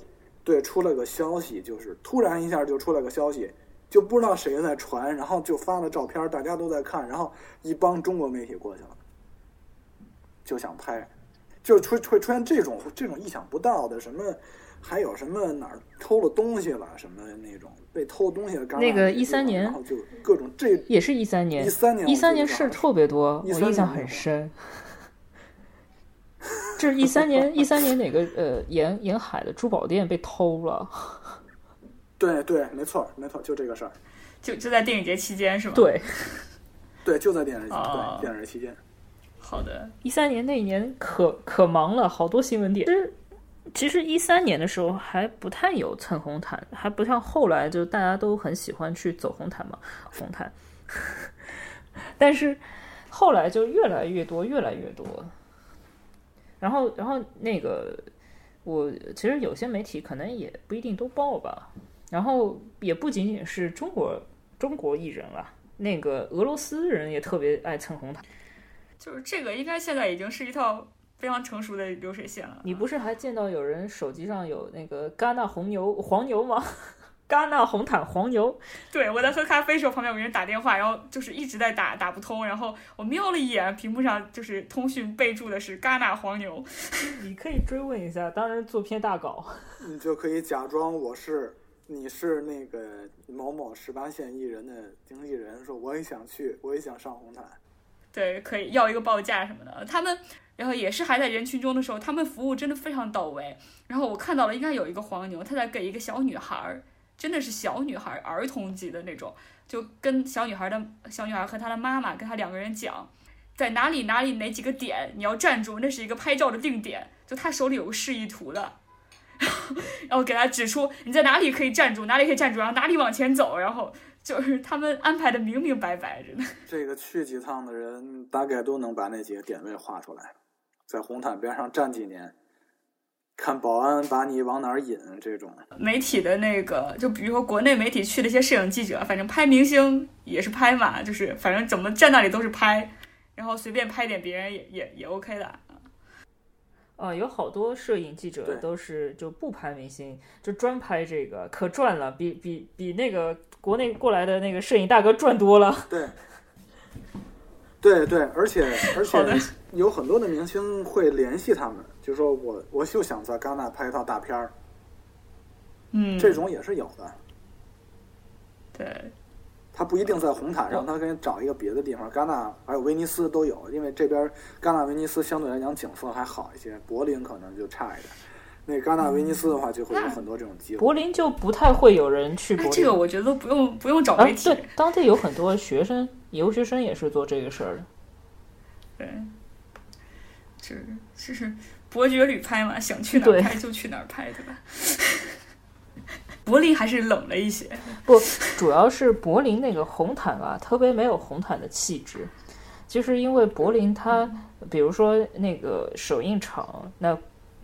Speaker 3: 对，出了个消息，就是突然一下就出了个消息，就不知道谁在传，然后就发了照片，大家都在看，然后一帮中国媒体过去了，就想拍，就出会出现这种这种意想不到的什么，还有什么哪儿偷了东西了什么那种被偷东西的。
Speaker 2: 那个一三年，
Speaker 3: 然后就各种这
Speaker 2: 也是一三年，
Speaker 3: 一三年
Speaker 2: 一三年事特别多，我印象很深。这是一三年，一三年哪个呃沿沿海的珠宝店被偷了？
Speaker 3: 对对，没错没错，就这个事儿，
Speaker 1: 就就在电影节期间是吗？
Speaker 2: 对，
Speaker 3: 对，就在电影节对电影节期间。
Speaker 1: 好的，
Speaker 2: 一三年那一年可可忙了，好多新闻点。其实其实一三年的时候还不太有蹭红毯，还不像后来就大家都很喜欢去走红毯嘛，红毯。<laughs> 但是后来就越来越多，越来越多。然后，然后那个，我其实有些媒体可能也不一定都报吧。然后也不仅仅是中国中国艺人了，那个俄罗斯人也特别爱蹭红毯。
Speaker 1: 就是这个，应该现在已经是一套非常成熟的流水线了。
Speaker 2: 你不是还见到有人手机上有那个戛纳红牛黄牛吗？<laughs> 戛纳红毯黄牛，
Speaker 1: 对我在喝咖啡时候，旁边有人打电话，然后就是一直在打打不通，然后我瞄了一眼屏幕上，就是通讯备注的是戛纳黄牛。<laughs>
Speaker 2: 你可以追问一下，当然做篇大稿，<laughs>
Speaker 3: 你就可以假装我是你是那个某某十八线艺人的经纪人，说我也想去，我也想上红毯。
Speaker 1: 对，可以要一个报价什么的。他们然后也是还在人群中的时候，他们服务真的非常到位。然后我看到了，应该有一个黄牛，他在给一个小女孩儿。真的是小女孩儿童级的那种，就跟小女孩的小女孩和她的妈妈跟她两个人讲，在哪里哪里哪几个点你要站住，那是一个拍照的定点。就他手里有个示意图的，<laughs> 然后然后给他指出你在哪里可以站住，哪里可以站住，然后哪里往前走，然后就是他们安排的明明白白着呢。
Speaker 3: 这个去几趟的人，大概都能把那几个点位画出来，在红毯边上站几年，看保安把你往哪儿引。这种
Speaker 1: 媒体的那个，就比如说国内媒体去的一些摄影记者，反正拍明星也是拍嘛，就是反正怎么站那里都是拍，然后随便拍点别人也也也 OK 的。
Speaker 2: 啊，有好多摄影记者都是就不拍明星，就专拍这个，可赚了，比比比那个国内过来的那个摄影大哥赚多了。
Speaker 3: 对，对对，而且而且有很多的明星会联系他们，就说我我就想在戛纳拍一套大片儿，
Speaker 1: 嗯，
Speaker 3: 这种也是有的。
Speaker 1: 对。
Speaker 3: 他不一定在红毯上，他可以找一个别的地方。戛纳还有威尼斯都有，因为这边戛纳、威尼斯相对来讲景色还好一些，柏林可能就差一点。那戛纳、威尼斯的话，就会有很多这种机会。
Speaker 2: 柏林就不太会有人去。
Speaker 1: 这个我觉得不用不用找媒体。
Speaker 2: 对，当地有很多学生、留学生也是做这个事儿的。
Speaker 1: 对，就是就是 <laughs> 伯爵旅拍嘛，想去哪儿拍就去哪儿拍，对吧？<laughs> 柏林还是冷了一些，
Speaker 2: 不，主要是柏林那个红毯啊，特别没有红毯的气质。就是因为柏林它，比如说那个首映场，那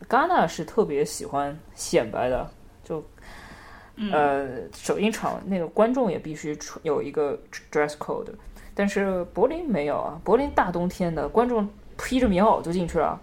Speaker 2: 戛纳是特别喜欢显摆的，就呃首映场那个观众也必须有一个 dress code，但是柏林没有啊，柏林大冬天的，观众披着棉袄就进去了。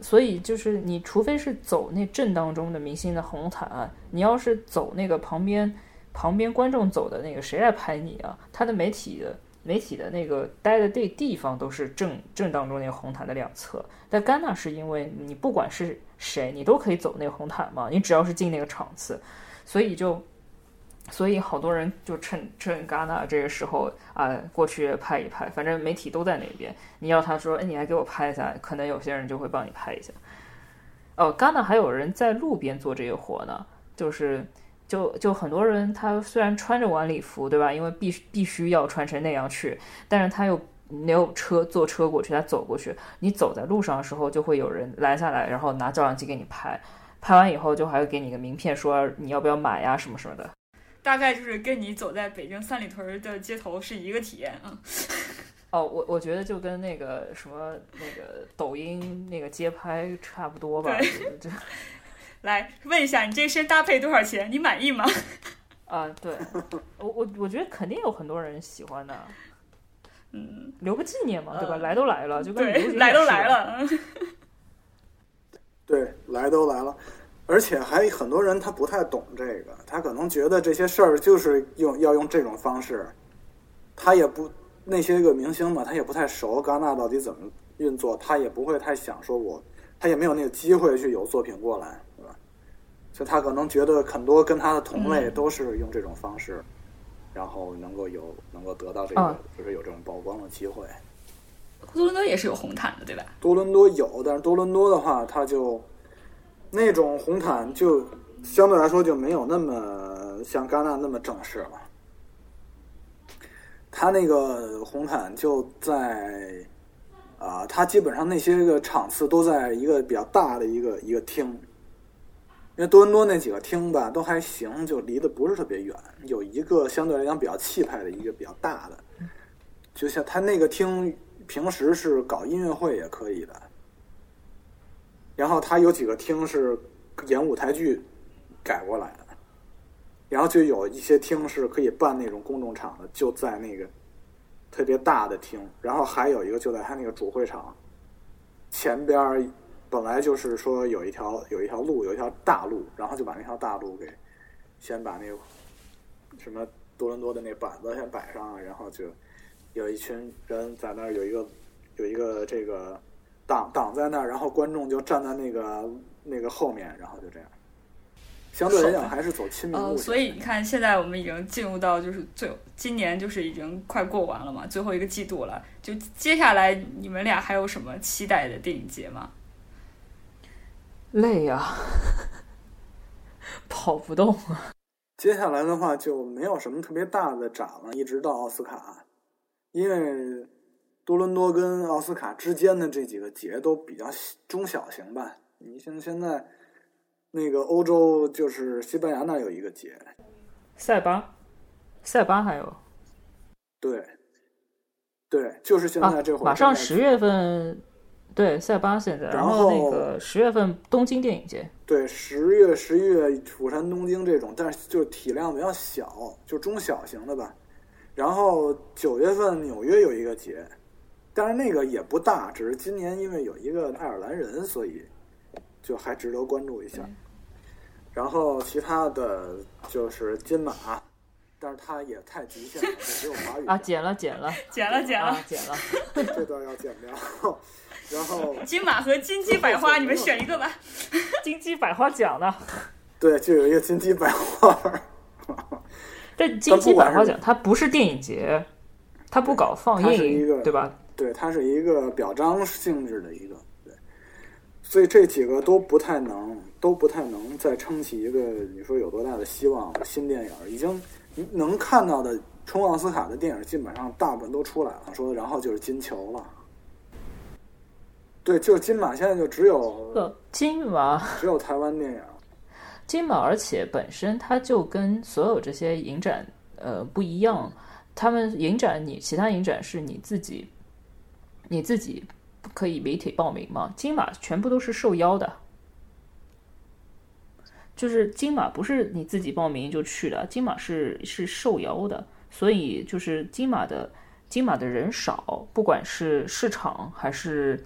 Speaker 2: 所以就是，你除非是走那正当中的明星的红毯，你要是走那个旁边旁边观众走的那个，谁来拍你啊？他的媒体的媒体的那个待的这地方都是正正当中那个红毯的两侧。但戛纳是因为你不管是谁，你都可以走那个红毯嘛，你只要是进那个场次，所以就。所以好多人就趁趁戛纳这个时候啊过去拍一拍，反正媒体都在那边。你要他说，哎，你来给我拍一下，可能有些人就会帮你拍一下。哦，戛纳还有人在路边做这个活呢，就是就就很多人他虽然穿着晚礼服，对吧？因为必必须要穿成那样去，但是他又没有车坐车过去，他走过去。你走在路上的时候，就会有人拦下来，然后拿照相机给你拍。拍完以后，就还会给你个名片，说你要不要买呀，什么什么的。
Speaker 1: 大概就是跟你走在北京三里屯的街头是一个体验啊。<laughs>
Speaker 2: 哦，我我觉得就跟那个什么那个抖音那个街拍差不多吧。
Speaker 1: 对。<laughs> 来问一下，你这身搭配多少钱？你满意吗？<laughs>
Speaker 2: 啊，对，我我我觉得肯定有很多人喜欢的。
Speaker 1: 嗯，
Speaker 2: 留个纪念嘛，对吧？来都来了，就跟
Speaker 1: 来都来了。
Speaker 3: 对，来都来了。而且还很多人他不太懂这个，他可能觉得这些事儿就是用要用这种方式，他也不那些个明星嘛，他也不太熟戛纳到底怎么运作，他也不会太想说我，他也没有那个机会去有作品过来，对吧？所以他可能觉得很多跟他的同类都是用这种方式，然后能够有能够得到这个，就是有这种曝光的机会。
Speaker 1: 多伦多也是有红毯的，对吧？
Speaker 3: 多伦多有，但是多伦多的话，他就。那种红毯就相对来说就没有那么像戛纳那么正式了。他那个红毯就在啊，他基本上那些个场次都在一个比较大的一个一个厅，因为多伦多那几个厅吧都还行，就离得不是特别远。有一个相对来讲比较气派的一个比较大的，就像他那个厅平时是搞音乐会也可以的。然后他有几个厅是演舞台剧改过来的，然后就有一些厅是可以办那种公众场的，就在那个特别大的厅。然后还有一个就在他那个主会场前边，本来就是说有一条有一条路，有一条大路，然后就把那条大路给先把那个什么多伦多的那板子先摆上，然后就有一群人在那儿，有一个有一个这个。挡挡在那儿，然后观众就站在那个那个后面，然后就这样。相对来讲，还是走亲民路
Speaker 1: 所以你看，现在我们已经进入到就是最今年就是已经快过完了嘛，最后一个季度了。就接下来你们俩还有什么期待的电影节吗？
Speaker 2: 累呀，跑不动啊。
Speaker 3: 接下来的话就没有什么特别大的展了，一直到奥斯卡，因为。多伦多跟奥斯卡之间的这几个节都比较中小型吧。你像现在那个欧洲，就是西班牙那有一个节，
Speaker 2: 塞巴，塞巴还有，
Speaker 3: 对，对，就是现在这会儿、
Speaker 2: 马上十月份，对，塞巴现在，然
Speaker 3: 后
Speaker 2: 那个十月份东京电影节，
Speaker 3: 对，十月、十一月釜山、东京这种，但是就体量比较小，就中小型的吧。然后九月份纽约有一个节，但是那个也不大，只是今年因为有一个爱尔兰人，所以就还值得关注一下。然后其他的就是金马，但是它也太极限了，只有华语
Speaker 2: 啊，剪了剪了
Speaker 1: 剪了剪了
Speaker 2: 剪了，<laughs> <laughs>
Speaker 3: 这段要剪掉。然后 <laughs>
Speaker 1: 金马和金鸡百花，你们选一个吧。
Speaker 2: 金鸡百花奖呢？
Speaker 3: 对，就有一个金鸡百花。
Speaker 2: 这金鸡百花奖它不是电影节，它不搞放映，对吧？
Speaker 3: 对，它是一个表彰性质的一个，对。所以这几个都不太能，都不太能再撑起一个你说有多大的希望。新电影已经能看到的冲奥斯卡的电影，基本上大部分都出来了。说然后就是金球了，对，就是金马现在就只有
Speaker 2: 金马，
Speaker 3: 只有台湾电影。<laughs>
Speaker 2: 金马，而且本身它就跟所有这些影展呃不一样，他们影展你其他影展是你自己你自己可以媒体报名吗？金马全部都是受邀的，就是金马不是你自己报名就去的，金马是是受邀的，所以就是金马的金马的人少，不管是市场还是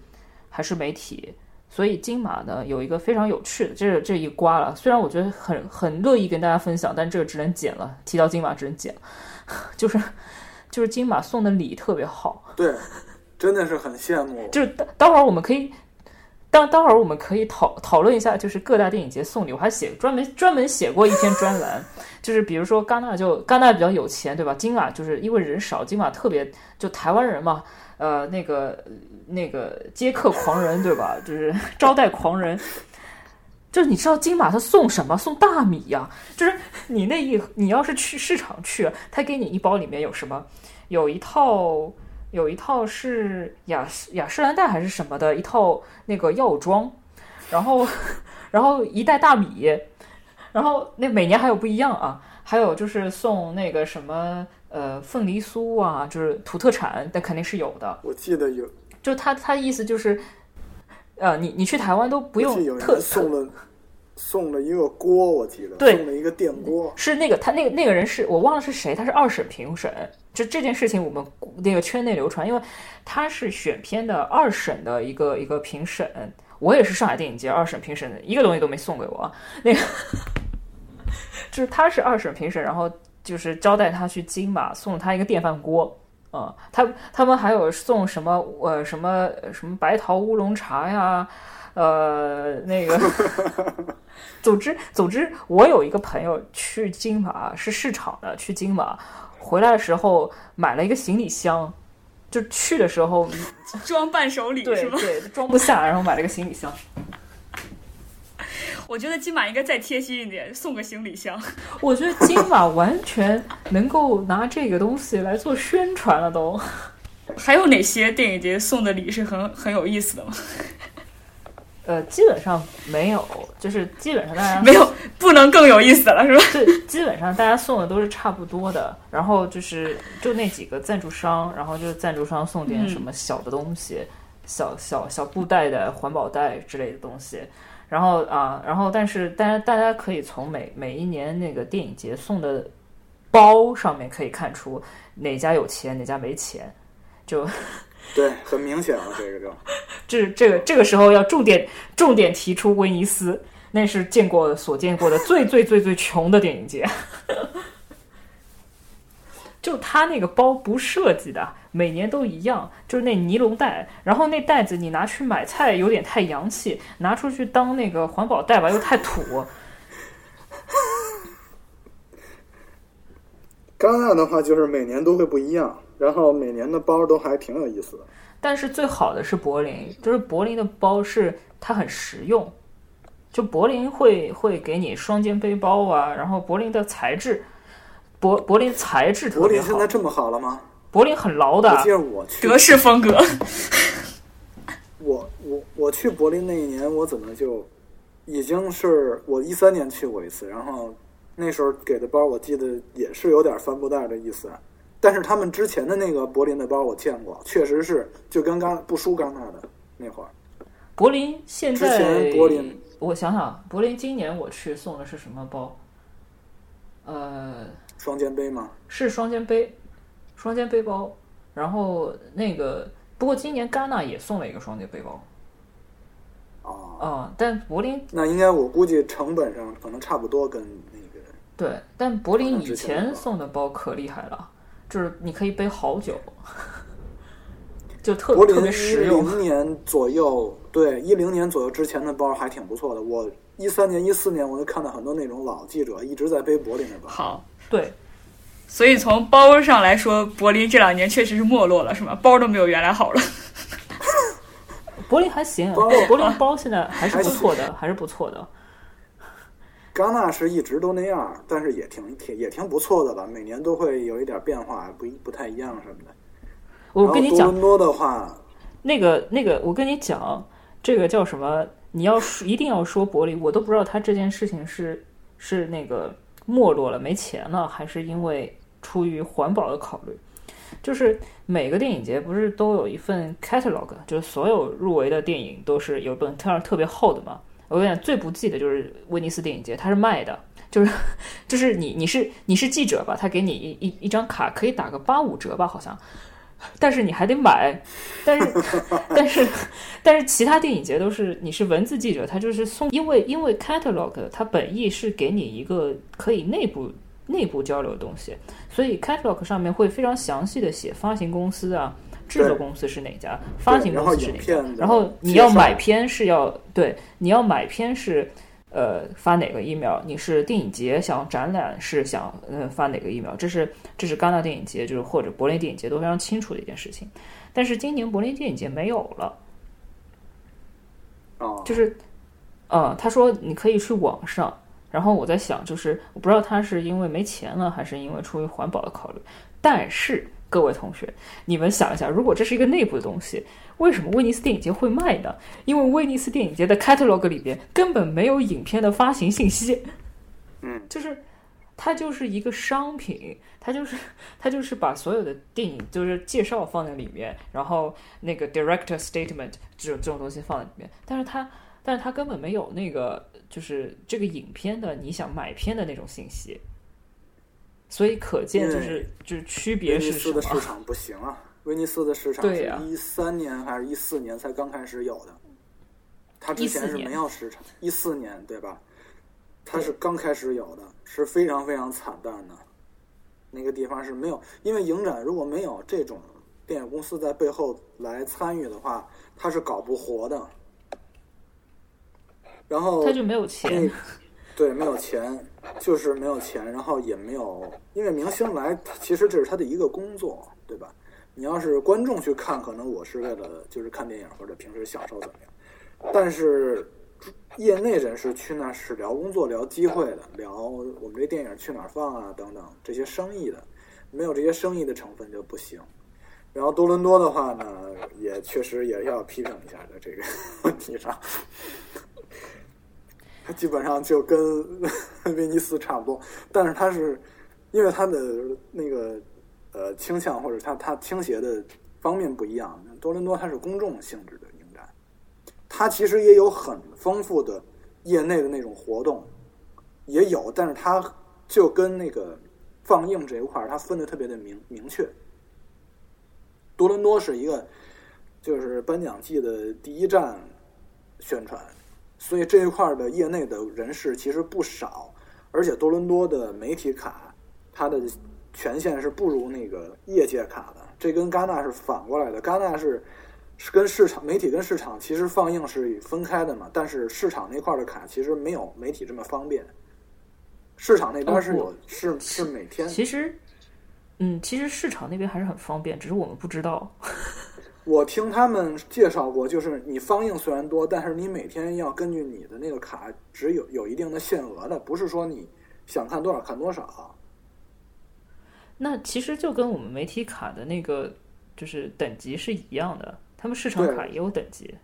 Speaker 2: 还是媒体。所以金马呢有一个非常有趣的，这这一刮了，虽然我觉得很很乐意跟大家分享，但这个只能剪了。提到金马只能剪，<laughs> 就是就是金马送的礼特别好，
Speaker 3: 对，真的是很羡慕。
Speaker 2: 就是待待会儿我们可以，当待会儿我们可以讨讨论一下，就是各大电影节送礼，我还写专门专门写过一篇专栏，<laughs> 就是比如说戛纳就戛纳比较有钱，对吧？金马就是因为人少，金马特别就台湾人嘛。呃，那个那个接客狂人对吧？就是招待狂人，就是你知道金马他送什么？送大米呀！就是你那一你要是去市场去，他给你一包里面有什么？有一套有一套是雅雅诗兰黛还是什么的一套那个药妆，然后然后一袋大米，然后那每年还有不一样啊，还有就是送那个什么。呃，凤梨酥啊，就是土特产，那肯定是有的。
Speaker 3: 我记得有，
Speaker 2: 就他他意思就是，呃，你你去台湾都不用
Speaker 3: 特送了送了一个锅，我记得
Speaker 2: 对，
Speaker 3: 送了一个电锅。
Speaker 2: 是那个他那个那个人是我忘了是谁，他是二审评审。就这件事情，我们那个圈内流传，因为他是选片的二审的一个一个评审，我也是上海电影节二审评审的，一个东西都没送给我。那个 <laughs> 就是他是二审评审，然后。就是招待他去金马，送他一个电饭锅，啊，他他们还有送什么呃什么什么白桃乌龙茶呀，呃那个，<laughs> 总之总之，我有一个朋友去金马是市场的，去金马回来的时候买了一个行李箱，就去的时候 <laughs>
Speaker 1: 装伴手礼是吗？
Speaker 2: 对，装不下，然后买了个行李箱。<laughs>
Speaker 1: 我觉得金马应该再贴心一点，送个行李箱。
Speaker 2: 我觉得金马完全能够拿这个东西来做宣传了，都。
Speaker 1: 还有哪些电影节送的礼是很很有意思的吗？
Speaker 2: 呃，基本上没有，就是基本上大家
Speaker 1: 没有，不能更有意思了，是吧？
Speaker 2: 对，基本上大家送的都是差不多的，然后就是就那几个赞助商，然后就是赞助商送点什么小的东西，小小小布袋的环保袋之类的东西。然后啊，然后但是大家大家可以从每每一年那个电影节送的包上面可以看出哪家有钱哪家没钱，就
Speaker 3: 对，很明显了，这个就 <laughs>
Speaker 2: 这这个这个时候要重点重点提出威尼斯，那是见过所见过的最最最最穷的电影节。<laughs> 就他那个包不设计的，每年都一样，就是那尼龙袋，然后那袋子你拿去买菜有点太洋气，拿出去当那个环保袋吧又太土。
Speaker 3: 戛纳的话就是每年都会不一样，然后每年的包都还挺有意思的。
Speaker 2: 但是最好的是柏林，就是柏林的包是它很实用，就柏林会会给你双肩背包啊，然后柏林的材质。柏柏林材质特别好。
Speaker 3: 柏林现在这么好了吗？
Speaker 2: 柏林很牢的。
Speaker 3: 我记得我去
Speaker 1: 德式风格。<laughs>
Speaker 3: 我我我去柏林那一年，我怎么就已经是我一三年去过一次，然后那时候给的包，我记得也是有点帆布袋的意思。但是他们之前的那个柏林的包我见过，确实是就跟刚不输刚那的那会儿。
Speaker 2: 柏林现在，
Speaker 3: 之前柏林，
Speaker 2: 我想想，柏林今年我去送的是什么包？呃，
Speaker 3: 双肩背吗？
Speaker 2: 是双肩背，双肩背包。然后那个，不过今年戛纳也送了一个双肩背包。
Speaker 3: 哦，
Speaker 2: 啊，但柏林
Speaker 3: 那应该我估计成本上可能差不多，跟那个
Speaker 2: 对，但柏林以
Speaker 3: 前
Speaker 2: 送的包可厉害了，就是你可以背好久，<laughs> 就特
Speaker 3: 柏林
Speaker 2: 特别
Speaker 3: 一
Speaker 2: 实用。
Speaker 3: 零年左右，对一零年左右之前的包还挺不错的。我一三年、一四年我就看到很多那种老记者一直在背柏林的包。
Speaker 1: 好，
Speaker 2: 对，
Speaker 1: 所以从包上来说，柏林这两年确实是没落了，是吗？包都没有原来好了。<laughs>
Speaker 2: 柏林还行，柏林包现在还是不错的，还是不错的。
Speaker 3: 戛纳是一直都那样，但是也挺挺也挺不错的吧。每年都会有一点变化，不一不太一样什么的。
Speaker 2: 我跟你讲
Speaker 3: 然后多，伦多的话，
Speaker 2: 那个那个，我跟你讲，这个叫什么？你要说一定要说柏林，我都不知道他这件事情是是那个没落了没钱了，还是因为出于环保的考虑。就是每个电影节不是都有一份 catalog，就是所有入围的电影都是有一本特特别厚的嘛。我跟你讲，最不济的就是威尼斯电影节，它是卖的，就是就是你你是你是记者吧，他给你一一一张卡，可以打个八五折吧，好像。但是你还得买，但是 <laughs> 但是但是其他电影节都是你是文字记者，他就是送，因为因为 catalog 它本意是给你一个可以内部内部交流的东西，所以 catalog 上面会非常详细的写发行公司啊。制作公司是哪家？发行公司是哪家
Speaker 3: 然后
Speaker 2: 你要买片是要对，你要买片是呃发哪个 email？你是电影节想展览是想呃发哪个 email？这是这是戛纳电影节就是或者柏林电影节都非常清楚的一件事情。但是今年柏林电影节没有了，
Speaker 3: 哦，
Speaker 2: 就是呃他说你可以去网上。然后我在想，就是我不知道他是因为没钱了，还是因为出于环保的考虑。但是各位同学，你们想一下，如果这是一个内部的东西，为什么威尼斯电影节会卖呢？因为威尼斯电影节的 catalog 里边根本没有影片的发行信息，
Speaker 3: 嗯，
Speaker 2: 就是它就是一个商品，它就是它就是把所有的电影就是介绍放在里面，然后那个 director statement 这种这种东西放在里面，但是它但是它根本没有那个就是这个影片的你想买片的那种信息，所以可见就是就是区别
Speaker 3: 威尼
Speaker 2: 是什么？
Speaker 3: 斯的市场不行啊，威尼斯的市场是一三年还是一四年才刚开始有的，它之前是没有市场，一四年对吧？它是刚开始有的，是非常非常惨淡的。那个地方是没有，因为影展如果没有这种电影公司在背后来参与的话，它是搞不活的。然后
Speaker 2: 他就没有钱，
Speaker 3: 对，没有钱，就是没有钱，然后也没有，因为明星来，其实这是他的一个工作，对吧？你要是观众去看，可能我是为了就是看电影或者平时享受怎么样，但是业内人士去那是聊工作、聊机会的，聊我们这电影去哪儿放啊等等这些生意的，没有这些生意的成分就不行。然后多伦多的话呢，也确实也要批评一下在这个 <laughs> 问题上。它基本上就跟 <laughs> 威尼斯差不多，但是它是因为它的那个呃倾向或者它它倾斜的方面不一样。多伦多它是公众性质的影展，它其实也有很丰富的业内的那种活动，也有，但是它就跟那个放映这一块儿，它分的特别的明明确。多伦多是一个就是颁奖季的第一站宣传。所以这一块的业内的人士其实不少，而且多伦多的媒体卡，它的权限是不如那个业界卡的。这跟戛纳是反过来的，戛纳是是跟市场媒体跟市场其实放映是分开的嘛，但是市场那块的卡其实没有媒体这么方便。市场那边是有、
Speaker 2: 哦
Speaker 3: 是是每天
Speaker 2: 其实，嗯，其实市场那边还是很方便，只是我们不知道。
Speaker 3: 我听他们介绍过，就是你放映虽然多，但是你每天要根据你的那个卡只有有一定的限额的，不是说你想看多少看多少。
Speaker 2: 那其实就跟我们媒体卡的那个就是等级是一样的，他们市场卡也有等级。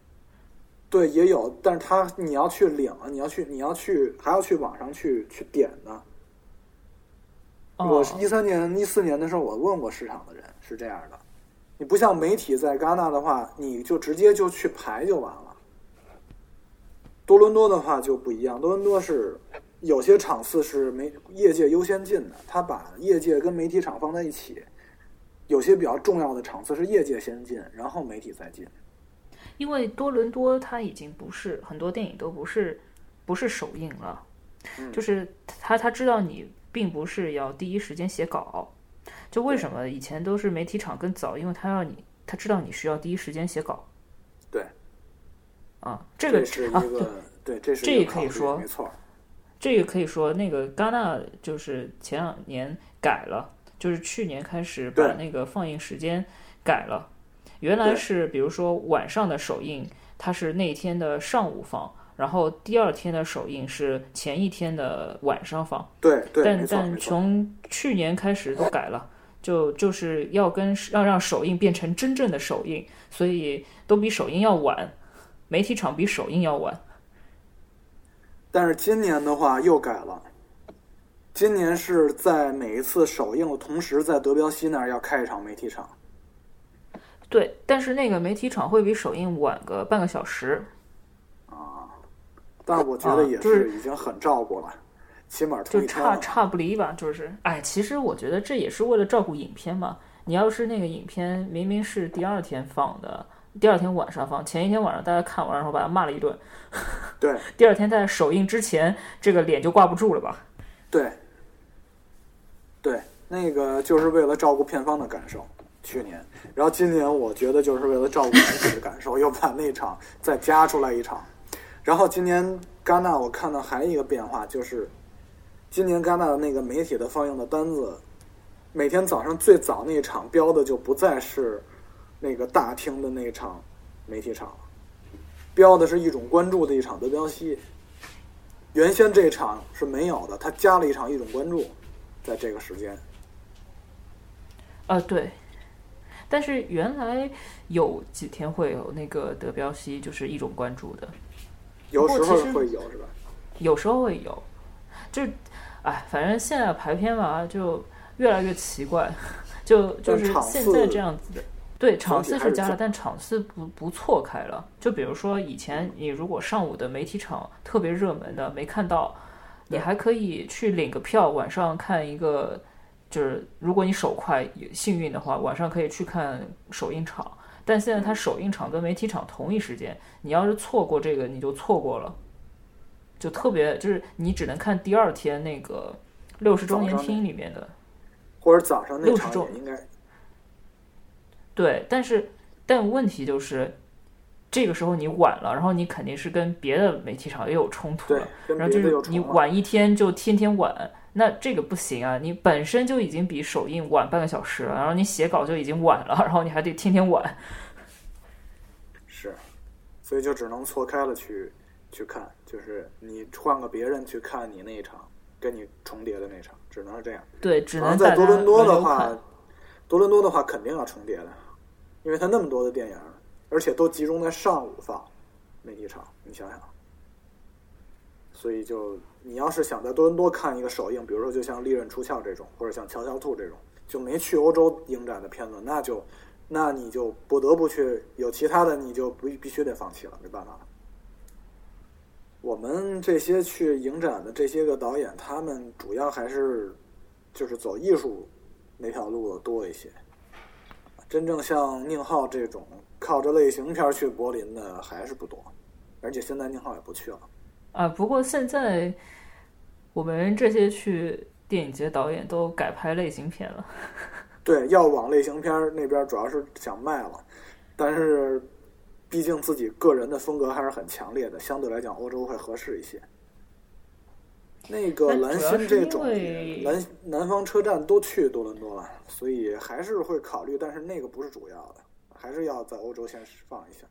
Speaker 3: 对，也有，但是他你要去领，你要去你要去还要去网上去去点的，我是一三年、一四年的时候，我问过市场的人是这样的。你不像媒体在戛纳的话，你就直接就去排就完了。多伦多的话就不一样，多伦多是有些场次是媒业界优先进的，他把业界跟媒体场放在一起。有些比较重要的场次是业界先进，然后媒体再进。
Speaker 2: 因为多伦多它已经不是很多电影都不是不是首映了，就是他他知道你并不是要第一时间写稿。就为什么以前都是媒体场更早？因为他要你，他知道你需要第一时间写稿。
Speaker 3: 对，
Speaker 2: 啊，这个
Speaker 3: 是一个
Speaker 2: 对，
Speaker 3: 这是
Speaker 2: 这也可以说
Speaker 3: 没错。
Speaker 2: 这个可以说，那个戛纳就是前两年改了，就是去年开始把那个放映时间改了。原来是比如说晚上的首映，它是那天的上午放。然后第二天的首映是前一天的晚上放，
Speaker 3: 对对，
Speaker 2: 但但从去年开始都改了，就就是要跟要让首映变成真正的首映，所以都比首映要晚，媒体场比首映要晚。
Speaker 3: 但是今年的话又改了，今年是在每一次首映的同时，在德彪西那儿要开一场媒体场。
Speaker 2: 对，但是那个媒体场会比首映晚个半个小时。
Speaker 3: 啊但我觉得也是已经很照顾了，起码
Speaker 2: 就差差不离吧。就是，哎，其实我觉得这也是为了照顾影片嘛。你要是那个影片明明是第二天放的，第二天晚上放，前一天晚上大家看完，然后把他骂了一顿，
Speaker 3: 对，<laughs>
Speaker 2: 第二天在首映之前，这个脸就挂不住了吧？
Speaker 3: 对，对，那个就是为了照顾片方的感受。去年，然后今年，我觉得就是为了照顾自己的感受，又把那场再加出来一场。然后今年戛纳，我看到还有一个变化，就是今年戛纳的那个媒体的放映的单子，每天早上最早那一场标的就不再是那个大厅的那一场媒体场了，标的是一种关注的一场德彪西。原先这场是没有的，他加了一场一种关注，在这个时间。
Speaker 2: 啊，对，但是原来有几天会有那个德彪西，就是一种关注的。
Speaker 3: 有时候会有是吧？
Speaker 2: 有时候会有，就，哎，反正现在排片嘛，就越来越奇怪，<laughs> 就就是现在这样子的。对，场次是加了，但场次不不错开了。就比如说以前你如果上午的媒体场特别热门的没看到，你还可以去领个票，晚上看一个。就是如果你手快幸运的话，晚上可以去看首映场。但现在它首映场跟媒体场同一时间，你要是错过这个，你就错过了，就特别就是你只能看第二天那个六十周年厅里面的，
Speaker 3: 或者早上
Speaker 2: 六十周
Speaker 3: 应该
Speaker 2: 对，但是但问题就是这个时候你晚了，然后你肯定是跟别的媒体场也有冲突了，然后就是你晚一天就天天晚，那这个不行啊！你本身就已经比首映晚半个小时了，然后你写稿就已经晚了，<laughs> 然后你还得天天晚。
Speaker 3: 是，所以就只能错开了去去看，就是你换个别人去看你那一场，跟你重叠的那场，只能是这样。
Speaker 2: 对，只能
Speaker 3: 在多伦多的话，<laughs> 多伦多的话肯定要重叠的，因为它那么多的电影，而且都集中在上午放，那一场，你想想。所以就。你要是想在多伦多看一个首映，比如说就像《利刃出鞘》这种，或者像《乔乔兔》这种，就没去欧洲影展的片子，那就，那你就不得不去有其他的，你就不必须得放弃了，没办法了。我们这些去影展的这些个导演，他们主要还是就是走艺术那条路的多一些，真正像宁浩这种靠着类型片去柏林的还是不多，而且现在宁浩也不去了。
Speaker 2: 啊，不过现在我们这些去电影节导演都改拍类型片了。<laughs>
Speaker 3: 对，要往类型片那边主要是想卖了，但是毕竟自己个人的风格还是很强烈的，相对来讲欧洲会合适一些。那个蓝心这种南南方车站都去多伦多了，所以还是会考虑，但是那个不是主要的，还是要在欧洲先放一下。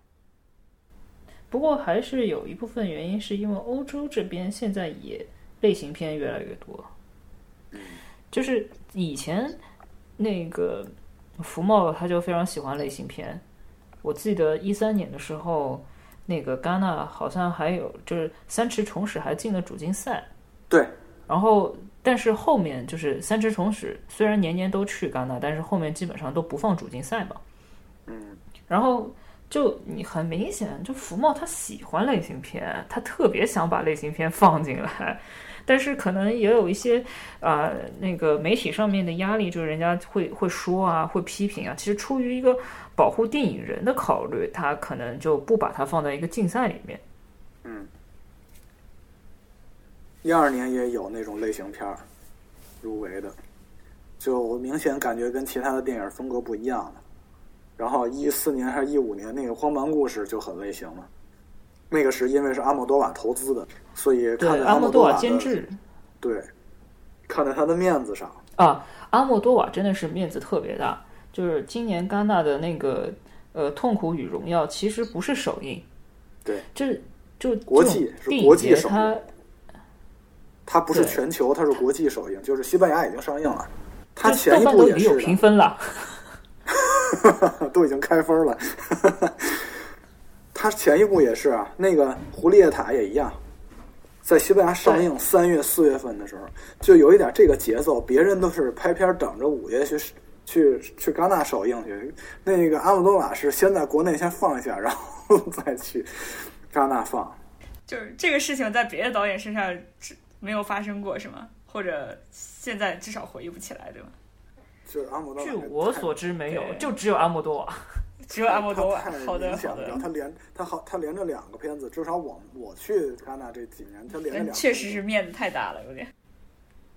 Speaker 2: 不过还是有一部分原因，是因为欧洲这边现在也类型片越来越多。就是以前那个福茂他就非常喜欢类型片。我记得一三年的时候，那个戛纳好像还有就是三池崇史还进了主竞赛。
Speaker 3: 对。
Speaker 2: 然后但是后面就是三池崇史，虽然年年都去戛纳，但是后面基本上都不放主竞赛嘛。
Speaker 3: 嗯，
Speaker 2: 然后就你很明显，就福茂他喜欢类型片，他特别想把类型片放进来，但是可能也有一些啊那个媒体上面的压力，就是人家会会说啊，会批评啊。其实出于一个保护电影人的考虑，他可能就不把它放在一个竞赛里面。
Speaker 3: 嗯。一二年也有那种类型片儿入围的，就明显感觉跟其他的电影风格不一样了。然后一四年还是一五年那个《荒蛮故事》就很类型了，那个是因为是阿莫多瓦投资的，所以看在
Speaker 2: 阿莫
Speaker 3: 多
Speaker 2: 瓦监制，
Speaker 3: 对，看在他的面子上
Speaker 2: 啊，阿莫多瓦真的是面子特别大。就是今年戛纳的那个呃《痛苦与荣耀》其实不是首映，
Speaker 3: 对，
Speaker 2: 这就
Speaker 3: 国际是国际首映。它不是全球，它是国际首映，就是西班牙已经上映了。它前一部也是
Speaker 2: 有评分了，<laughs>
Speaker 3: 都已经开分了。<laughs> 它前一部也是啊，那个《胡丽叶塔》也一样，在西班牙上映三月四月份的时候，就有一点这个节奏。别人都是拍片等着五月去去去戛纳首映去，那个阿姆多瓦是先在国内先放一下，然后 <laughs> 再去戛纳放。
Speaker 1: 就是这个事情在别的导演身上。没有发生过是吗？或者现在至少回忆不起来，对吗？
Speaker 3: 就是阿姆多
Speaker 2: 瓦。据我所知，没有，就只有阿姆多瓦，
Speaker 1: 只有阿莫多瓦。好的，
Speaker 3: 好
Speaker 1: 的。
Speaker 3: 他连他好，他连着两个片子，至少我我去戛纳这几年，他连着两。
Speaker 1: 确实是面子太大了，有点。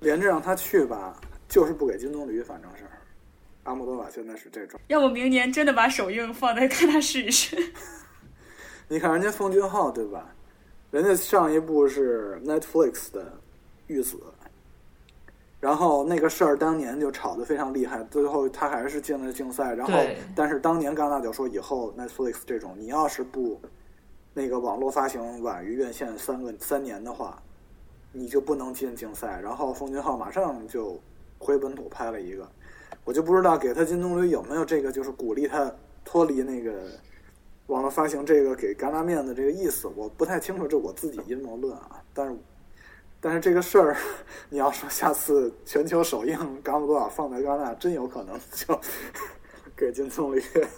Speaker 3: 连着让他去吧，就是不给金棕榈，反正是。阿莫多瓦现在是这种。
Speaker 1: 要不明年真的把首映放在戛纳试一试？<laughs>
Speaker 3: 你看人家奉俊昊，对吧？人家上一部是 Netflix 的《玉子》，然后那个事儿当年就吵得非常厉害，最后他还是进了竞赛。然后，但是当年戛纳就说，以后 Netflix 这种，你要是不那个网络发行晚于院线三个三年的话，你就不能进竞赛。然后奉俊昊马上就回本土拍了一个，我就不知道给他金棕榈有没有这个，就是鼓励他脱离那个。网络发行这个给戛纳面子这个意思，我不太清楚，这我自己阴谋论啊。但是，但是这个事儿，你要说下次全球首映《冈布多少》放在戛纳，真有可能就 <laughs> 给金棕榈。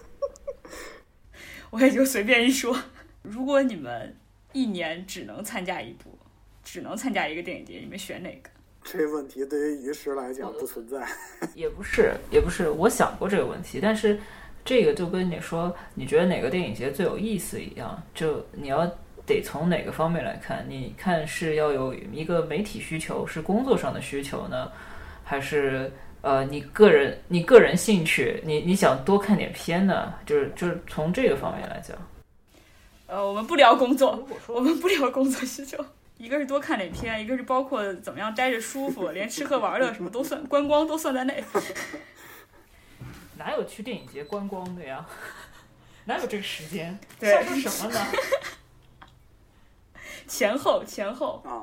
Speaker 3: <laughs>
Speaker 1: 我也就随便一说。如果你们一年只能参加一部，只能参加一个电影节，你们选哪个？
Speaker 3: 这问题对于于石来讲不存在。<laughs>
Speaker 2: 也不是，也不是，我想过这个问题，但是。这个就跟你说，你觉得哪个电影节最有意思一样，就你要得从哪个方面来看？你看是要有一个媒体需求，是工作上的需求呢，还是呃你个人你个人兴趣？你你想多看点片呢？就是就是从这个方面来讲。
Speaker 1: 呃，我们不聊工作，我们不聊工作需求，一个是多看点片，一个是包括怎么样待着舒服，连吃喝玩乐什么都算，观光都算在内。<laughs>
Speaker 2: 哪有去电影节观光的呀？<laughs> 哪有这个时间？
Speaker 1: 像
Speaker 2: 是什么呢？<laughs>
Speaker 1: 前后前后
Speaker 3: 啊！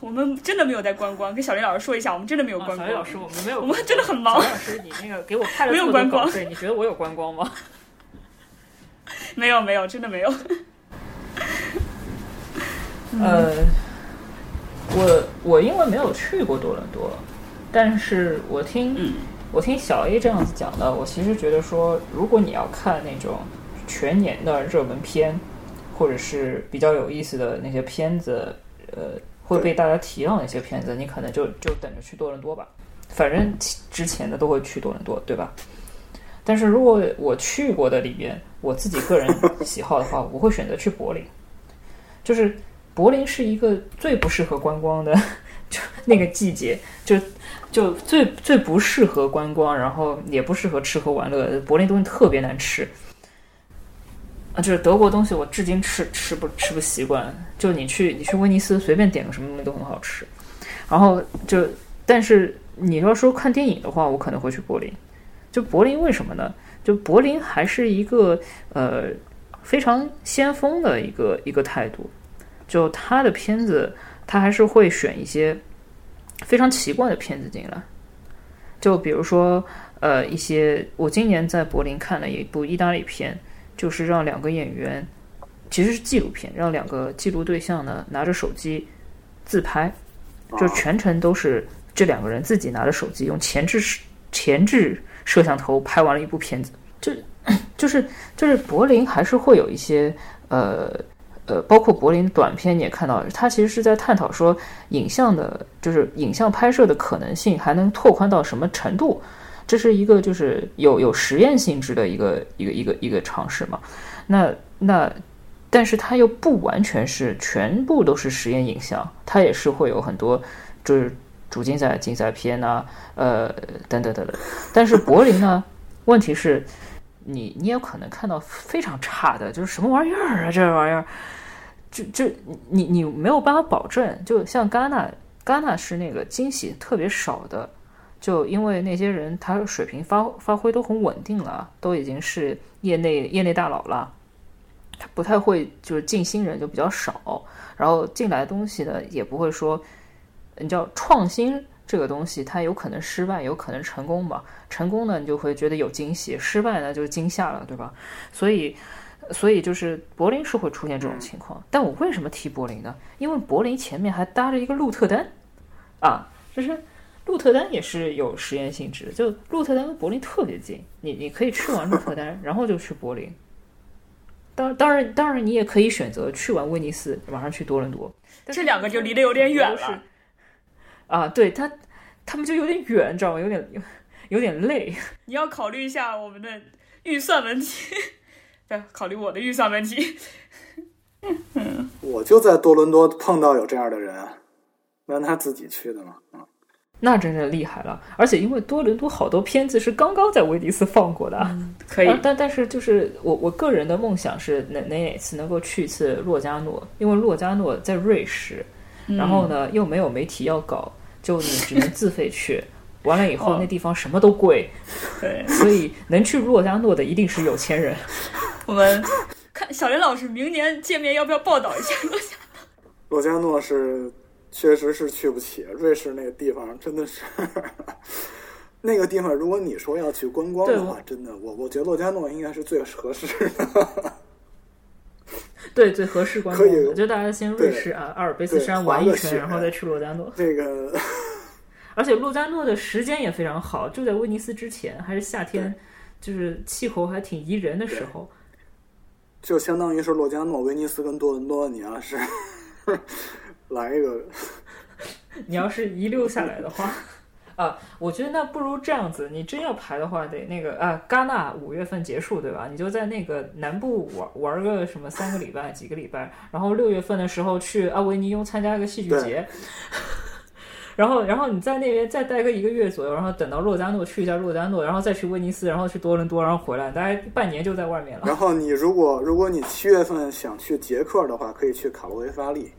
Speaker 1: 我们真的没有在观光，跟小林老师说一下，我们真的没有观光。小
Speaker 2: 林老师，我们没有，我
Speaker 1: 们真的很忙。
Speaker 2: 小林老师，你那个给我拍了
Speaker 1: 没有观光？
Speaker 2: 对，你觉得我有观光吗？
Speaker 1: 没有没有，真的没有。<laughs>
Speaker 2: 呃，我我因为没有去过多伦多，但是我听。我听小 A 这样子讲的，我其实觉得说，如果你要看那种全年的热门片，或者是比较有意思的那些片子，呃，会被大家提到那些片子，你可能就就等着去多伦多吧。反正之前的都会去多伦多，对吧？但是如果我去过的里边，我自己个人喜好的话，我会选择去柏林。就是柏林是一个最不适合观光的，<laughs> 就那个季节就。就最最不适合观光，然后也不适合吃喝玩乐。柏林东西特别难吃，啊，就是德国东西，我至今吃吃不吃不习惯。就你去你去威尼斯，随便点个什么东西都很好吃。然后就，但是你要说看电影的话，我可能会去柏林。就柏林为什么呢？就柏林还是一个呃非常先锋的一个一个态度。就他的片子，他还是会选一些。非常奇怪的片子进来，就比如说，呃，一些我今年在柏林看了一部意大利片，就是让两个演员，其实是纪录片，让两个记录对象呢拿着手机自拍，就全程都是这两个人自己拿着手机用前置前置摄像头拍完了一部片子。就 <coughs> 就是就是柏林还是会有一些呃。呃，包括柏林短片，你也看到，它其实是在探讨说，影像的，就是影像拍摄的可能性还能拓宽到什么程度？这是一个就是有有实验性质的一个一个一个一个尝试嘛？那那，但是它又不完全是全部都是实验影像，它也是会有很多就是主竞赛竞赛片呐，呃，等等等等。但是柏林呢，问题是。你你有可能看到非常差的，就是什么玩意儿啊，这玩意儿，就就你你没有办法保证。就像戛纳，戛纳是那个惊喜特别少的，就因为那些人他水平发发挥都很稳定了，都已经是业内业内大佬了，他不太会就是进新人就比较少，然后进来的东西呢也不会说，你叫创新。这个东西它有可能失败，有可能成功吧。成功呢，你就会觉得有惊喜；失败呢，就是惊吓了，对吧？所以，所以就是柏林是会出现这种情况。但我为什么提柏林呢？因为柏林前面还搭着一个鹿特丹，啊，就是鹿特丹也是有实验性质。就鹿特丹跟柏林特别近，你你可以去完鹿特丹，然后就去柏林。当当然当然，你也可以选择去完威尼斯，马上去多伦多。
Speaker 1: 这两个就离得有点远了。
Speaker 2: 啊，对他，他们就有点远，知道吗？有点有有点累。<laughs>
Speaker 1: 你要考虑一下我们的预算问题，<laughs> 对，考虑我的预算问题。
Speaker 3: 我就在多伦多碰到有这样的人，让他自己去的嘛。啊，
Speaker 2: 那真是厉害了。而且因为多伦多好多片子是刚刚在威尼斯放过的，
Speaker 1: 可以。
Speaker 2: 但但是就是我我个人的梦想是哪哪次能够去一次洛迦诺，因为洛迦诺在瑞士，然后呢又没有媒体要搞。就你只能自费去，<laughs> 完了以后那地方什么都贵，
Speaker 1: 对，
Speaker 2: 所以能去洛迦诺的一定是有钱人。<laughs>
Speaker 1: 我们看小林老师明年见面要不要报道一下洛迦诺？<laughs>
Speaker 3: 洛迦诺是确实是去不起，瑞士那个地方真的是 <laughs> 那个地方，如果你说要去观光的话，真的，我我觉得洛迦诺应该是最合适的。<laughs>
Speaker 2: 对，最合适观光我觉得大家先瑞士啊，阿尔卑斯山玩一圈，然后再去洛迦诺。
Speaker 3: 这个，<laughs>
Speaker 2: 而且洛迦诺的时间也非常好，就在威尼斯之前，还是夏天，就是气候还挺宜人的时候。
Speaker 3: 就相当于是洛迦诺、威尼斯跟多伦多，你要是来一个，<laughs>
Speaker 2: 你要是一溜下来的话。<laughs> 啊，我觉得那不如这样子，你真要排的话，得那个啊，戛纳五月份结束，对吧？你就在那个南部玩玩个什么三个礼拜、几个礼拜，然后六月份的时候去阿维尼翁参加个戏剧节，<laughs> 然后然后你在那边再待个一个月左右，然后等到洛迦诺去一下洛迦诺，然后再去威尼斯，然后去多伦多，然后回来，大概半年就在外面了。
Speaker 3: 然后你如果如果你七月份想去捷克的话，可以去卡罗维发利。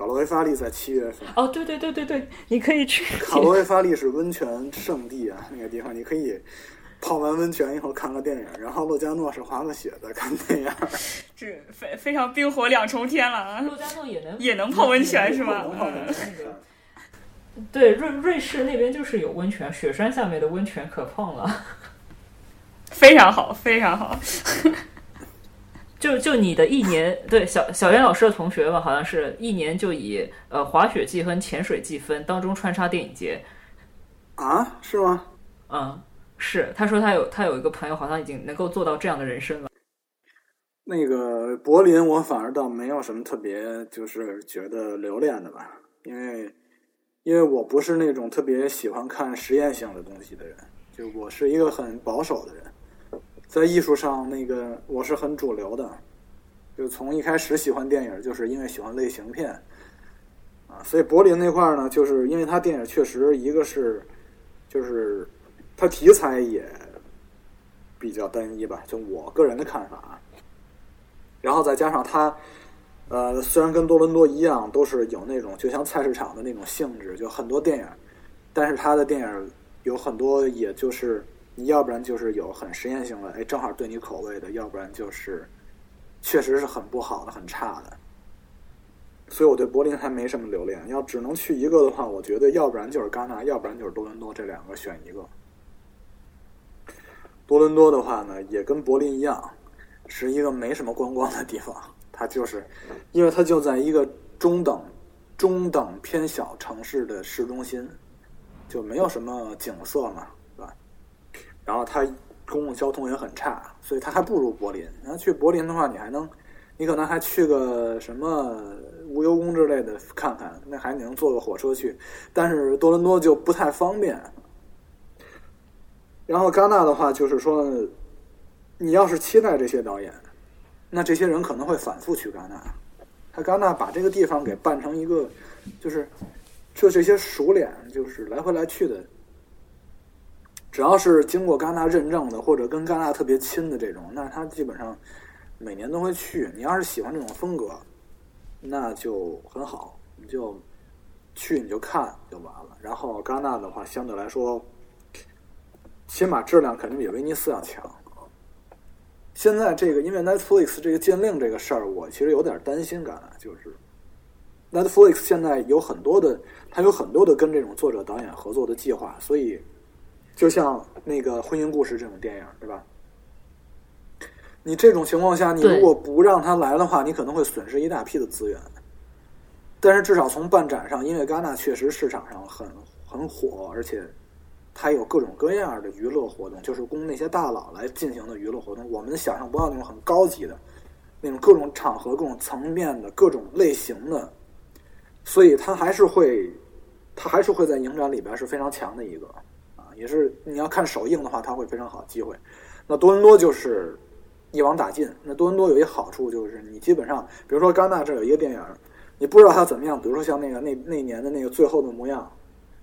Speaker 3: 卡罗维发利在七月份
Speaker 2: 哦，对对对对对，你可以去。
Speaker 3: 卡罗维发利是温泉圣地啊，那个地方你可以泡完温泉以后看个电影，然后洛迦诺是滑个雪的看电影，<laughs>
Speaker 1: 这非非常冰火两重天了啊！
Speaker 2: 洛迦诺也能
Speaker 1: 也能泡温泉是吗？
Speaker 2: 对，瑞瑞士那边就是有温泉，雪山下面的温泉可碰了，<laughs>
Speaker 1: 非常好，非常好。
Speaker 2: 就就你的一年，对小小袁老师的同学吧，好像是一年就以呃滑雪季和潜水季分，当中穿插电影节，
Speaker 3: 啊，是吗？
Speaker 2: 嗯，是。他说他有他有一个朋友，好像已经能够做到这样的人生了。
Speaker 3: 那个柏林，我反而倒没有什么特别，就是觉得留恋的吧，因为因为我不是那种特别喜欢看实验性的东西的人，就我是一个很保守的人。在艺术上，那个我是很主流的，就从一开始喜欢电影，就是因为喜欢类型片，啊，所以柏林那块儿呢，就是因为他电影确实一个是，就是他题材也比较单一吧，就我个人的看法，然后再加上他，呃，虽然跟多伦多一样，都是有那种就像菜市场的那种性质，就很多电影，但是他的电影有很多，也就是。要不然就是有很实验性的，哎，正好对你口味的；要不然就是确实是很不好的、很差的。所以我对柏林还没什么留恋。要只能去一个的话，我觉得要不然就是戛纳，要不然就是多伦多，这两个选一个。多伦多的话呢，也跟柏林一样，是一个没什么观光的地方。它就是因为它就在一个中等中等偏小城市的市中心，就没有什么景色嘛，然后它公共交通也很差，所以它还不如柏林。然后去柏林的话，你还能，你可能还去个什么无忧宫之类的看看，那还能坐个火车去。但是多伦多就不太方便。然后戛纳的话，就是说，你要是期待这些导演，那这些人可能会反复去戛纳。他戛纳把这个地方给办成一个，就是就这些熟脸，就是来回来去的，只要是经过戛纳认证的，或者跟戛纳特别亲的这种，那他基本上每年都会去。你要是喜欢这种风格，那就很好，你就去你就看就完了。然后戛纳的话，相对来说，起码质量肯定比威尼斯要强。现在这个，因为 Netflix 这个禁令这个事儿，我其实有点担心感，就是 Netflix 现在有很多的，它有很多的跟这种作者导演合作的计划，所以就像那个婚姻故事这种电影，对吧？你这种情况下，你如果不让他来的话，你可能会损失一大批的资源。但是至少从办展上，因为戛纳确实市场上很很火，而且。它有各种各样的娱乐活动，就是供那些大佬来进行的娱乐活动。我们想象不到那种很高级的，那种各种场合、各种层面的各种类型的，所以它还是会，它还是会在影展里边是非常强的一个也是你要看首映的话，它会非常好机会。那多伦多就是一网打尽。那多伦多有一好处就是，你基本上，比如说戛纳这有一个电影，你不知道它怎么样，比如说像那个那那年的那个最后的模样。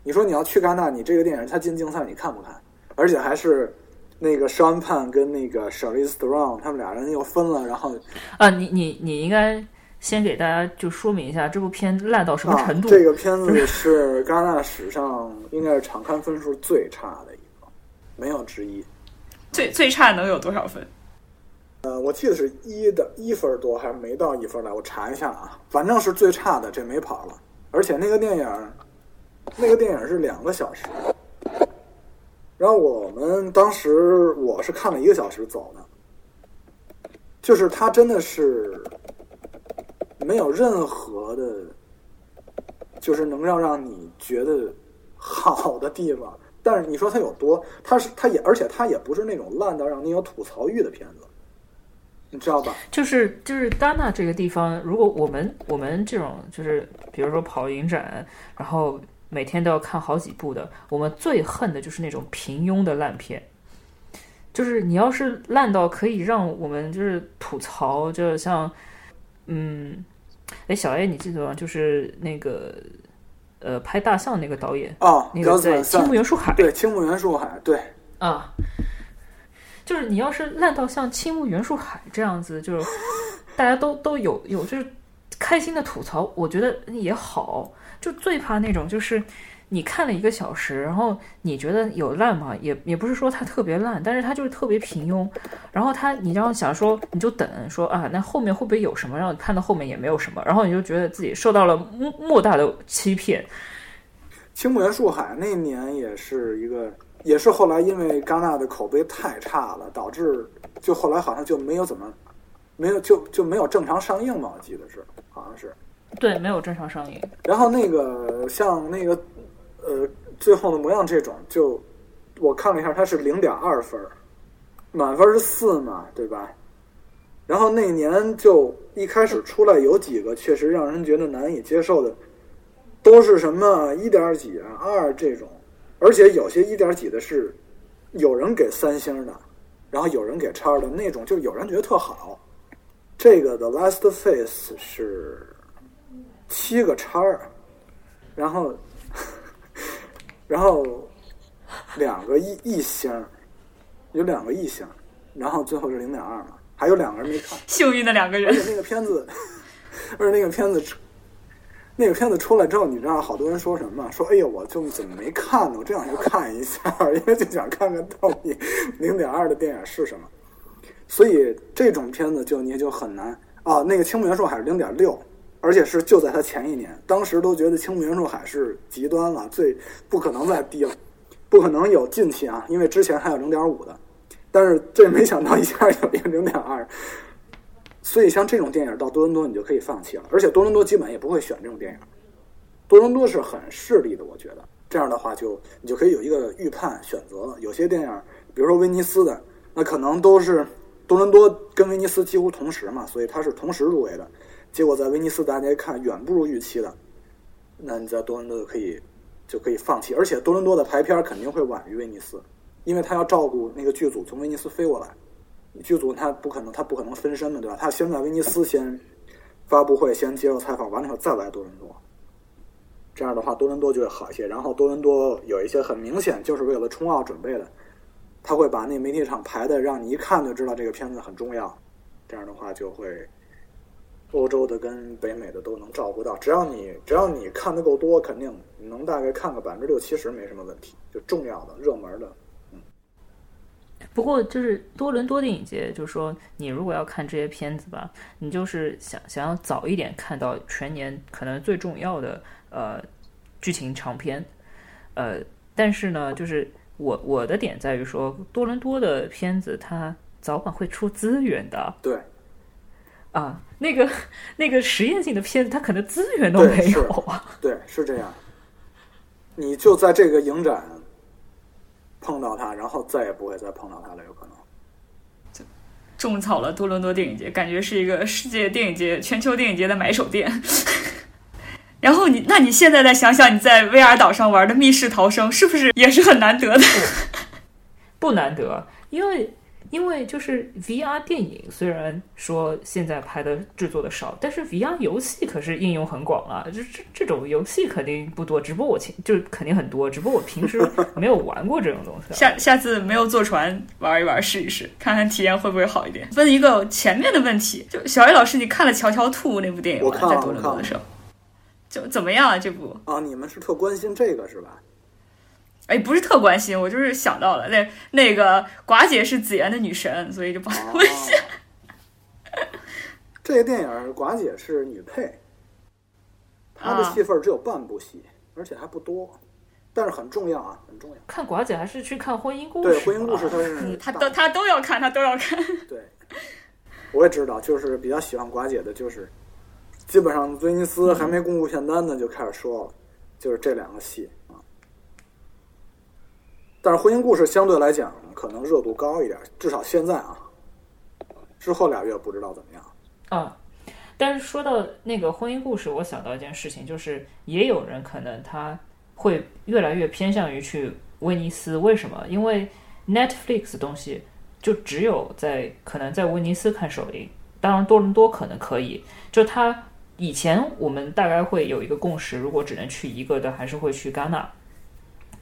Speaker 3: 你说你要去戛纳，你这个电影他进竞赛，你看不看？而且还是那个 Sean Penn 跟那个 Charlize Theron 他们俩人又分了，然后
Speaker 2: 啊，你你你应该先给大家就说明一下这部片烂到什么程度？
Speaker 3: 这个片子是 <laughs> 戛纳史上应该是场刊分数最差的一个，没有之一。
Speaker 1: 最最差能有多少分？
Speaker 3: 呃，我记得是一的一分多，还是没到一分来？我查一下啊，反正是最差的，这没跑了。而且那个电影。那个电影是两个小时，然后我们当时我是看了一个小时走的，就是它真的是没有任何的，就是能让让你觉得好的地方。但是你说它有多，它是它也，而且它也不是那种烂到让你有吐槽欲的片子，你知道吧？
Speaker 2: 就是就是丹纳这个地方，如果我们我们这种就是比如说跑影展，然后。每天都要看好几部的，我们最恨的就是那种平庸的烂片。就是你要是烂到可以让我们就是吐槽，就像，嗯，哎，小 A 你记得吗？就是那个，呃，拍大象那个导演
Speaker 3: 啊，
Speaker 2: 那个在青木原树海，
Speaker 3: 对，青木原树海，对，
Speaker 2: 啊，就是你要是烂到像青木原树海这样子，就是大家都都有有就是开心的吐槽，我觉得也好。就最怕那种，就是你看了一个小时，然后你觉得有烂吗？也也不是说它特别烂，但是它就是特别平庸。然后它，你要想说，你就等说啊，那后面会不会有什么？然后看到后面也没有什么，然后你就觉得自己受到了莫莫大的欺骗。
Speaker 3: 青木原树海那年也是一个，也是后来因为戛纳的口碑太差了，导致就后来好像就没有怎么没有就就没有正常上映嘛，我记得是好像是。
Speaker 2: 对，没有正常上映。
Speaker 3: 然后那个像那个呃，最后的模样这种，就我看了一下，它是零点二分，满分是四嘛，对吧？然后那年就一开始出来有几个确实让人觉得难以接受的，都是什么一点几啊、二这种，而且有些一点几的是有人给三星的，然后有人给叉的那种，就有人觉得特好。这个的 Last Face 是。七个叉，然后，然后两个一一星，有两个一星，然后最后是零点二嘛，还有两个人没看。
Speaker 1: 幸运的两个人。
Speaker 3: 而且那个片子，<laughs> 而且那个片子，那个片子出来之后，你知道好多人说什么？说哎呀，我就怎么没看呢？我这想去看一下，因为就想看看到底零点二的电影是什么。所以这种片子就你就很难啊。那个青木元素还是零点六。而且是就在他前一年，当时都觉得青木原树海是极端了，最不可能再低了，不可能有近期啊，因为之前还有零点五的，但是这没想到一下有一个零点二，所以像这种电影到多伦多你就可以放弃了，而且多伦多基本也不会选这种电影，多伦多是很势利的，我觉得这样的话就你就可以有一个预判选择了。有些电影，比如说威尼斯的，那可能都是多伦多跟威尼斯几乎同时嘛，所以它是同时入围的。结果在威尼斯大家看远不如预期的，那你在多伦多就可以就可以放弃。而且多伦多的排片肯定会晚于威尼斯，因为他要照顾那个剧组从威尼斯飞过来，剧组他不可能他不可能分身的，对吧？他先在威尼斯先发布会，先接受采访，完了以后再来多伦多。这样的话，多伦多就会好一些。然后多伦多有一些很明显就是为了冲奥准备的，他会把那媒体场排的让你一看就知道这个片子很重要。这样的话就会。欧洲的跟北美的都能照顾到，只要你只要你看的够多，肯定能大概看个百分之六七十没什么问题。就重要的、热门的，嗯。
Speaker 2: 不过就是多伦多电影节，就是说你如果要看这些片子吧，你就是想想要早一点看到全年可能最重要的呃剧情长片，呃，但是呢，就是我我的点在于说，多伦多的片子它早晚会出资源的，
Speaker 3: 对。
Speaker 2: 啊，那个那个实验性的片子，它可能资源都没有啊。
Speaker 3: 对，是这样。你就在这个影展碰到他，然后再也不会再碰到他了，有可能。
Speaker 1: 就种草了多伦多电影节，感觉是一个世界电影节、全球电影节的买手店。<laughs> 然后你，那你现在再想想，你在威尔岛上玩的密室逃生，是不是也是很难得的？
Speaker 2: 不难得，因为。因为就是 VR 电影，虽然说现在拍的制作的少，但是 VR 游戏可是应用很广啊。这这这种游戏肯定不多，只不过我前就是肯定很多，只不过我平时没有玩过这种东西。
Speaker 1: 下下次没有坐船玩一玩试一试，看看体验会不会好一点。问一个前面的问题，就小 A 老师，你看了《乔乔兔》那部电影吗？在多伦多的时候，就怎么样啊？这部
Speaker 3: 啊，你们是特关心这个是吧？
Speaker 1: 哎，不是特关心，我就是想到了那那个寡姐是紫妍的女神，所以就帮问一下。
Speaker 3: 这个电影寡姐是女配，她的戏份只有半部戏，而且还不多，但是很重要啊，很重要。
Speaker 2: 看寡姐还是去看婚姻故事？
Speaker 3: 对，婚姻故事她是
Speaker 1: 她都她都要看，她都要看。
Speaker 3: 对，我也知道，就是比较喜欢寡姐的，就是基本上威尼斯还没公布片单呢，就开始说了，就是这两个戏。但是婚姻故事相对来讲可能热度高一点，至少现在啊，之后俩月不知道怎么样
Speaker 2: 啊。但是说到那个婚姻故事，我想到一件事情，就是也有人可能他会越来越偏向于去威尼斯，为什么？因为 Netflix 东西就只有在可能在威尼斯看首映，当然多伦多可能可以。就他以前我们大概会有一个共识，如果只能去一个的，还是会去戛纳。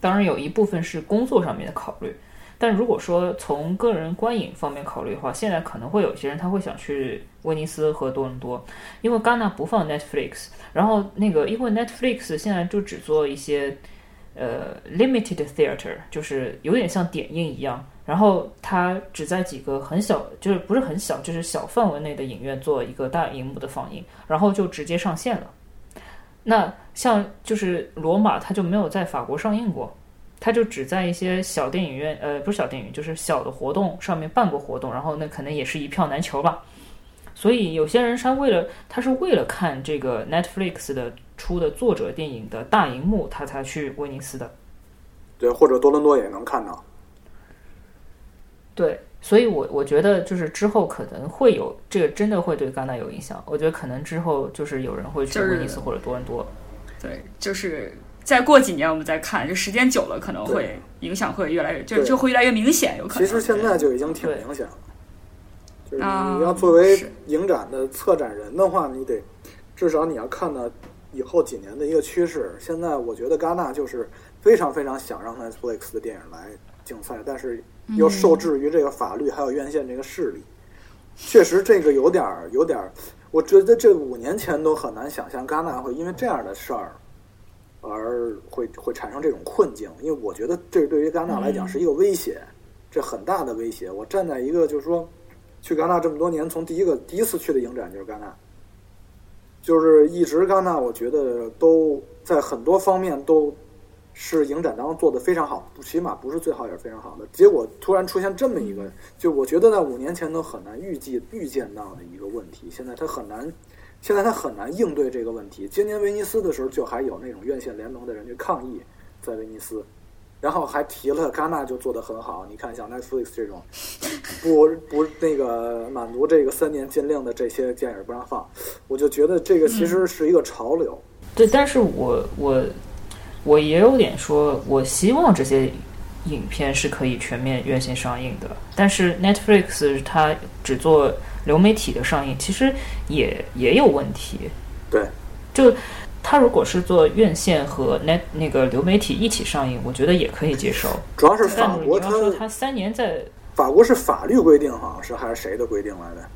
Speaker 2: 当然有一部分是工作上面的考虑，但如果说从个人观影方面考虑的话，现在可能会有些人他会想去威尼斯和多伦多，因为戛纳不放 Netflix，然后那个因为 Netflix 现在就只做一些呃 limited theater，就是有点像点映一样，然后它只在几个很小，就是不是很小，就是小范围内的影院做一个大荧幕的放映，然后就直接上线了。那像就是罗马，它就没有在法国上映过，它就只在一些小电影院，呃，不是小电影，就是小的活动上面办过活动，然后那可能也是一票难求吧。所以有些人他为了他是为了看这个 Netflix 的出的作者电影的大荧幕，他才去威尼斯的。
Speaker 3: 对，或者多伦多也能看到。
Speaker 2: 对。所以，我我觉得就是之后可能会有这个，真的会对戛纳有影响。我觉得可能之后就是有人会去威尼斯或者多伦多。
Speaker 1: 对，就是再过几年我们再看，就时间久了可能会影响会越来越，就就会越来越明显。有可能。
Speaker 3: 其实现在就已经挺明显了。就是你要作为影展的策展人的话，你得至少你要看到以后几年的一个趋势。现在我觉得戛纳就是非常非常想让 Netflix 的电影来竞赛，但是。又受制于这个法律，还有院线这个势力，确实这个有点儿，有点儿。我觉得这五年前都很难想象戛纳会因为这样的事儿而会会产生这种困境。因为我觉得这对于戛纳来讲是一个威胁，这很大的威胁。我站在一个就是说，去戛纳这么多年，从第一个第一次去的影展就是戛纳，就是一直戛纳，我觉得都在很多方面都。是影展当中做的非常好，起码不是最好也是非常好的。结果突然出现这么一个，就我觉得在五年前都很难预计预见到的一个问题，现在它很难现在他很难应对这个问题。今年威尼斯的时候，就还有那种院线联盟的人去抗议在威尼斯，然后还提了戛纳就做得很好。你看像 Netflix 这种 <laughs> 不不那个满足这个三年禁令的这些电影不让放，我就觉得这个其实是一个潮流。
Speaker 2: 对，但是我我我也有点说，我希望这些影片是可以全面院线上映的。但是 Netflix 它只做流媒体的上映，其实也也有问题。
Speaker 3: 对，
Speaker 2: 就它如果是做院线和 Net 那个流媒体一起上映，我觉得也可以接受。
Speaker 3: 主要是法国，
Speaker 2: 他说他三年在
Speaker 3: 法国是法律规定，好像是还是谁的规定来的？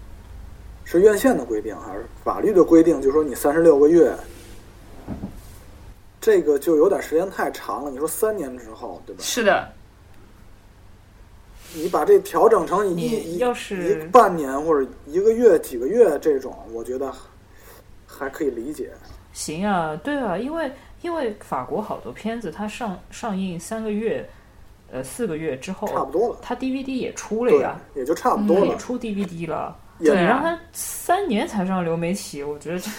Speaker 3: 是院线的规定还是法律的规定？就说你三十六个月。这个就有点时间太长了。你说三年之后，对吧？
Speaker 1: 是的。
Speaker 3: 你把这调整成
Speaker 2: 一要是
Speaker 3: 一半年或者一个月、几个月这种，我觉得还可以理解。
Speaker 2: 行啊，对啊，因为因为法国好多片子它上上映三个月，呃，四个月之后
Speaker 3: 差不多了，
Speaker 2: 它 DVD 也出了呀，
Speaker 3: 也就差不多了，
Speaker 2: 也出 DVD 了。对，让它三年才上流媒体，我觉得这。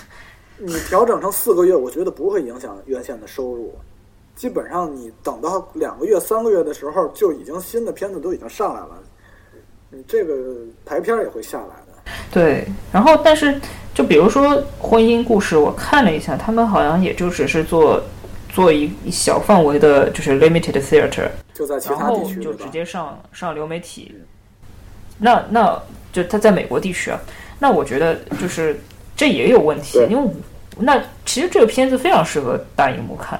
Speaker 3: 你调整成四个月，我觉得不会影响院线的收入。基本上你等到两个月、三个月的时候，就已经新的片子都已经上来了，你这个排片也会下来的。
Speaker 2: 对，然后但是就比如说《婚姻故事》，我看了一下，他们好像也就只是做做一小范围的，就是 limited theater，
Speaker 3: 就在其他地区
Speaker 2: 就直接上上流媒体。那那就他在美国地区啊，那我觉得就是这也有问题，因为。那其实这个片子非常适合大荧幕看。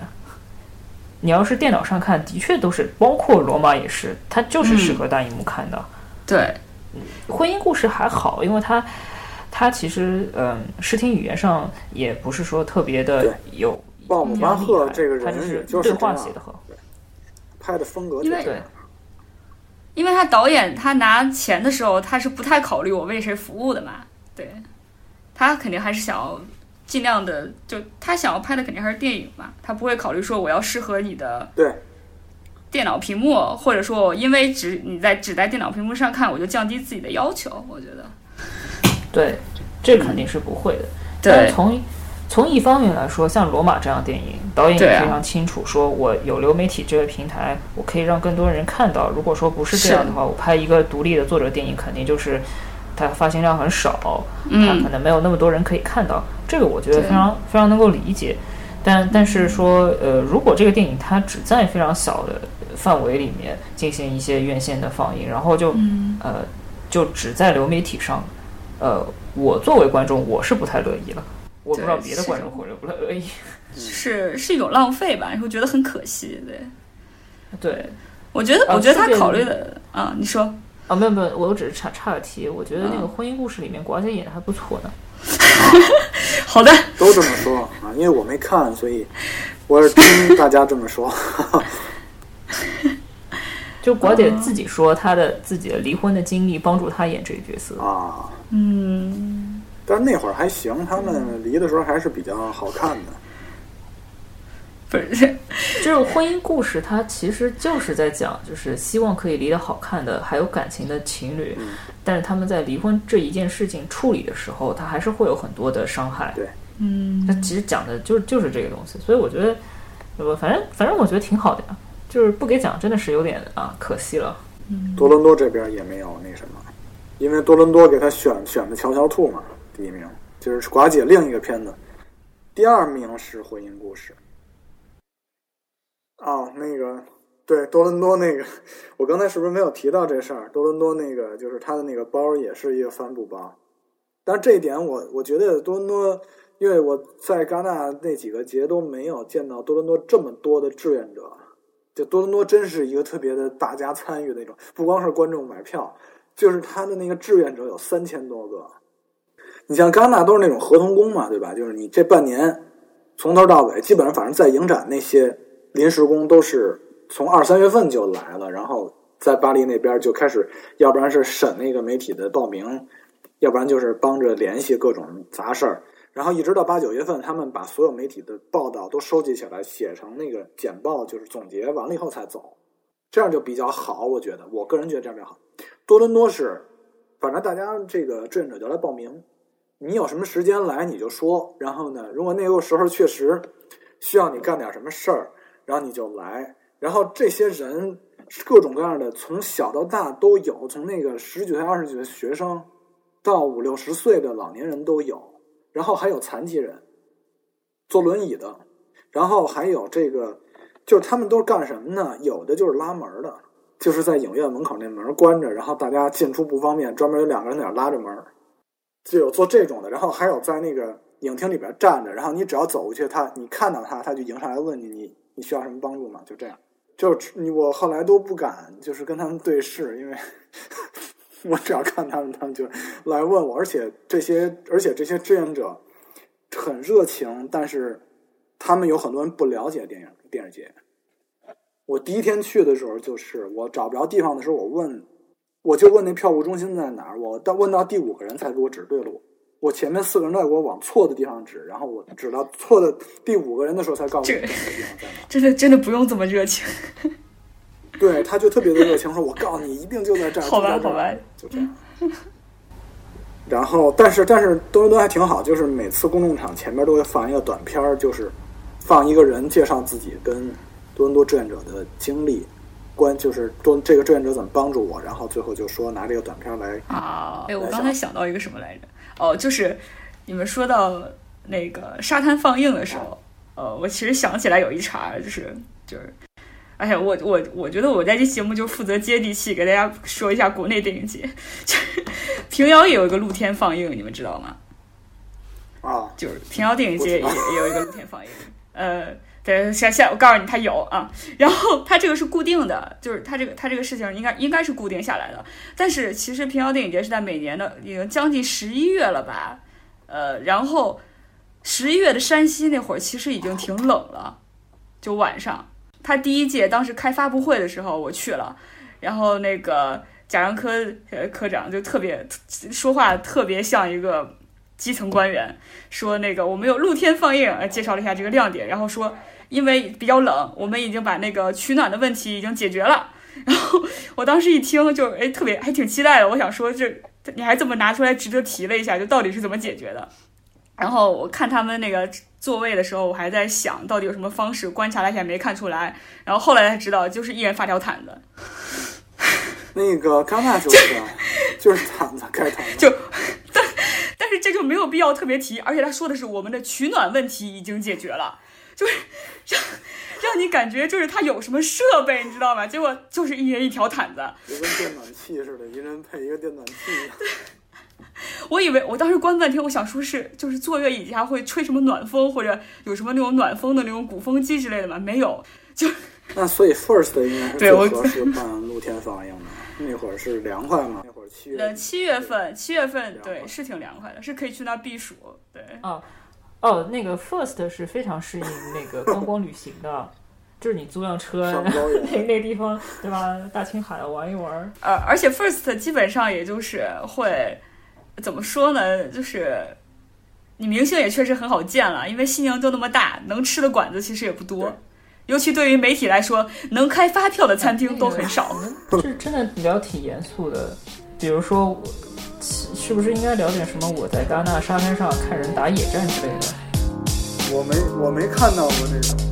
Speaker 2: 你要是电脑上看，的确都是，包括罗马也是，它就是适合大荧幕看的。
Speaker 1: 对，
Speaker 2: 婚姻故事还好，因为它它其实嗯，视听语言上也不是说特别的有。
Speaker 3: 鲍姆巴赫这个
Speaker 2: 人
Speaker 3: 就是
Speaker 2: 对话写的好，
Speaker 3: 拍的风格
Speaker 1: 因为因为他导演他拿钱的时候，他是不太考虑我为谁服务的嘛，对他肯定还是想要。尽量的，就他想要拍的肯定还是电影嘛，他不会考虑说我要适合你的
Speaker 3: 对
Speaker 1: 电脑屏幕，或者说因为只你在只在电脑屏幕上看，我就降低自己的要求。我觉得，
Speaker 2: 对，这肯定是不会的。
Speaker 1: 对，
Speaker 2: 从从一方面来说，像罗马这样电影，导演也非常清楚，说我有流媒体这个平台，我可以让更多人看到。如果说不是这样的话，我拍一个独立的作者电影，肯定就是。它发行量很少，它可能没有那么多人可以看到。这个我觉得非常非常能够理解。但但是说，呃，如果这个电影它只在非常小的范围里面进行一些院线的放映，然后就呃就只在流媒体上，呃，我作为观众我是不太乐意了。我不知道别的观众会不乐意。<laughs>
Speaker 1: 是是一种浪费吧？会觉得很可惜。对，
Speaker 2: 对，
Speaker 1: 我觉得我觉得他考虑的啊，你说。
Speaker 2: 啊，没有没有，我只是岔岔个题。我觉得那个婚姻故事里面，寡姐演的还不错呢。<laughs>
Speaker 1: 好的，
Speaker 3: 都这么说啊，因为我没看，所以我是听大家这么说。<laughs>
Speaker 2: 就寡姐自己说，她的自己的离婚的经历帮助她演这个角色
Speaker 3: 啊。
Speaker 1: 嗯，
Speaker 3: 但是那会儿还行，他们离的时候还是比较好看的。
Speaker 1: 不是，<laughs>
Speaker 2: 就是婚姻故事，它其实就是在讲，就是希望可以离得好看的，还有感情的情侣，但是他们在离婚这一件事情处理的时候，他还是会有很多的伤害。
Speaker 3: 对，
Speaker 1: 嗯，
Speaker 2: 他其实讲的就是就是这个东西，所以我觉得，我，反正反正我觉得挺好的呀，就是不给讲真的是有点啊可惜了。
Speaker 3: 多伦多这边也没有那什么，因为多伦多给他选选的《乔乔兔》嘛，第一名就是寡姐另一个片子，第二名是婚姻故事。哦，那个，对多伦多那个，我刚才是不是没有提到这事儿？多伦多那个就是他的那个包也是一个帆布包，但这一点我我觉得多伦多，因为我在戛纳那几个节都没有见到多伦多这么多的志愿者，就多伦多真是一个特别的大家参与那种，不光是观众买票，就是他的那个志愿者有三千多个。你像戛纳都是那种合同工嘛，对吧？就是你这半年从头到尾，基本上反正在影展那些。临时工都是从二三月份就来了，然后在巴黎那边就开始，要不然是审那个媒体的报名，要不然就是帮着联系各种杂事儿，然后一直到八九月份，他们把所有媒体的报道都收集起来，写成那个简报，就是总结完了以后才走，这样就比较好。我觉得，我个人觉得这样比较好。多伦多是，反正大家这个志愿者就来报名，你有什么时间来你就说，然后呢，如果那个时候确实需要你干点什么事儿，然后你就来。然后这些人各种各样的，从小到大都有，从那个十几岁、二十几岁学生，到五六十岁的老年人都有，然后还有残疾人，坐轮椅的，然后还有这个，就是他们都是干什么呢？有的就是拉门的，就是在影院门口那门关着，然后大家进出不方便，专门有两个人在那拉着门，就有做这种的，然后还有在那个影厅里边站着，然后你只要走过去，他你看到他，他就迎上来问你，你你需要什么帮助吗？就这样。就你我后来都不敢，就是跟他们对视，因为 <laughs> 我只要看他们，他们就来问我。而且这些，而且这些志愿者很热情，但是他们有很多人不了解电影电视节。我第一天去的时候，就是我找不着地方的时候，我问，我就问那票务中心在哪儿，我到问到第五个人才给我指对路。我前面四个人都在给我往错的地方指，然后我指到错的第五个人的时候才告诉我这个地方在哪。<laughs>
Speaker 1: 真的真的不用这么热情。<laughs>
Speaker 3: 对，他就特别的热情，说：“我告诉你，一定就在这儿。”
Speaker 1: 好吧，好吧，
Speaker 3: 就这样。然后，但是但是多伦多还挺好，就是每次公众场前面都会放一个短片儿，就是放一个人介绍自己跟多伦多志愿者的经历，关就是多这个志愿者怎么帮助我，然后最后就说拿这个短片来
Speaker 1: 啊。哎，我刚才想到一个什么来着？哦，就是你们说到那个沙滩放映的时候，呃，我其实想起来有一茬，就是就是，哎呀，我我我觉得我在这节目就负责接地气，给大家说一下国内电影节，就是 <laughs> 平遥也有一个露天放映，你们知道吗？
Speaker 3: 啊，
Speaker 1: 就是平遥电影节也也有一个露天放映，呃。对，现现我告诉你，他有啊，然后他这个是固定的，就是他这个他这个事情应该应该是固定下来的。但是其实平遥电影节是在每年的已经将近十一月了吧？呃，然后十一月的山西那会儿其实已经挺冷了，就晚上。他第一届当时开发布会的时候我去了，然后那个贾樟柯呃科长就特别说话特别像一个基层官员，说那个我们有露天放映，介绍了一下这个亮点，然后说。因为比较冷，我们已经把那个取暖的问题已经解决了。然后我当时一听，就哎，特别还挺期待的。我想说，这你还这么拿出来值得提了一下，就到底是怎么解决的？然后我看他们那个座位的时候，我还在想到底有什么方式。观察了一下，没看出来。然后后来才知道，就是一人发条毯子。
Speaker 3: 那个戛纳就是就是毯子盖毯子。
Speaker 1: 就但 <laughs> 但是这就没有必要特别提，而且他说的是我们的取暖问题已经解决了。<laughs> 就是让让你感觉就是他有什么设备，你知道吗？结果就是一人一条毯子，
Speaker 3: 就跟电暖气似的，一人配一个电暖
Speaker 1: 器。<laughs> 我以为我当时关半天，我想说是就是坐月椅下会吹什么暖风，或者有什么那种暖风的那种鼓风机之类的吗？没有，就
Speaker 3: 那所以 first 应该是最合适办露天放映的。那会儿是凉快吗？那会儿七
Speaker 1: 七月份七月份对是挺凉快的，是可以去那避暑。对
Speaker 2: 哦。哦，那个 First 是非常适应那个观光旅行的，<laughs> 就是你租辆车，那 <laughs> 那地方对吧？大青海玩一玩。
Speaker 1: 呃，而且 First 基本上也就是会怎么说呢？就是你明星也确实很好见了，因为西宁就那么大，能吃的馆子其实也不多。尤其对于媒体来说，能开发票的餐厅都很少。
Speaker 2: 是真的聊挺严肃的，比如说。是不是应该聊点什么？我在戛纳沙滩上看人打野战之类的。
Speaker 3: 我没，我没看到过这个。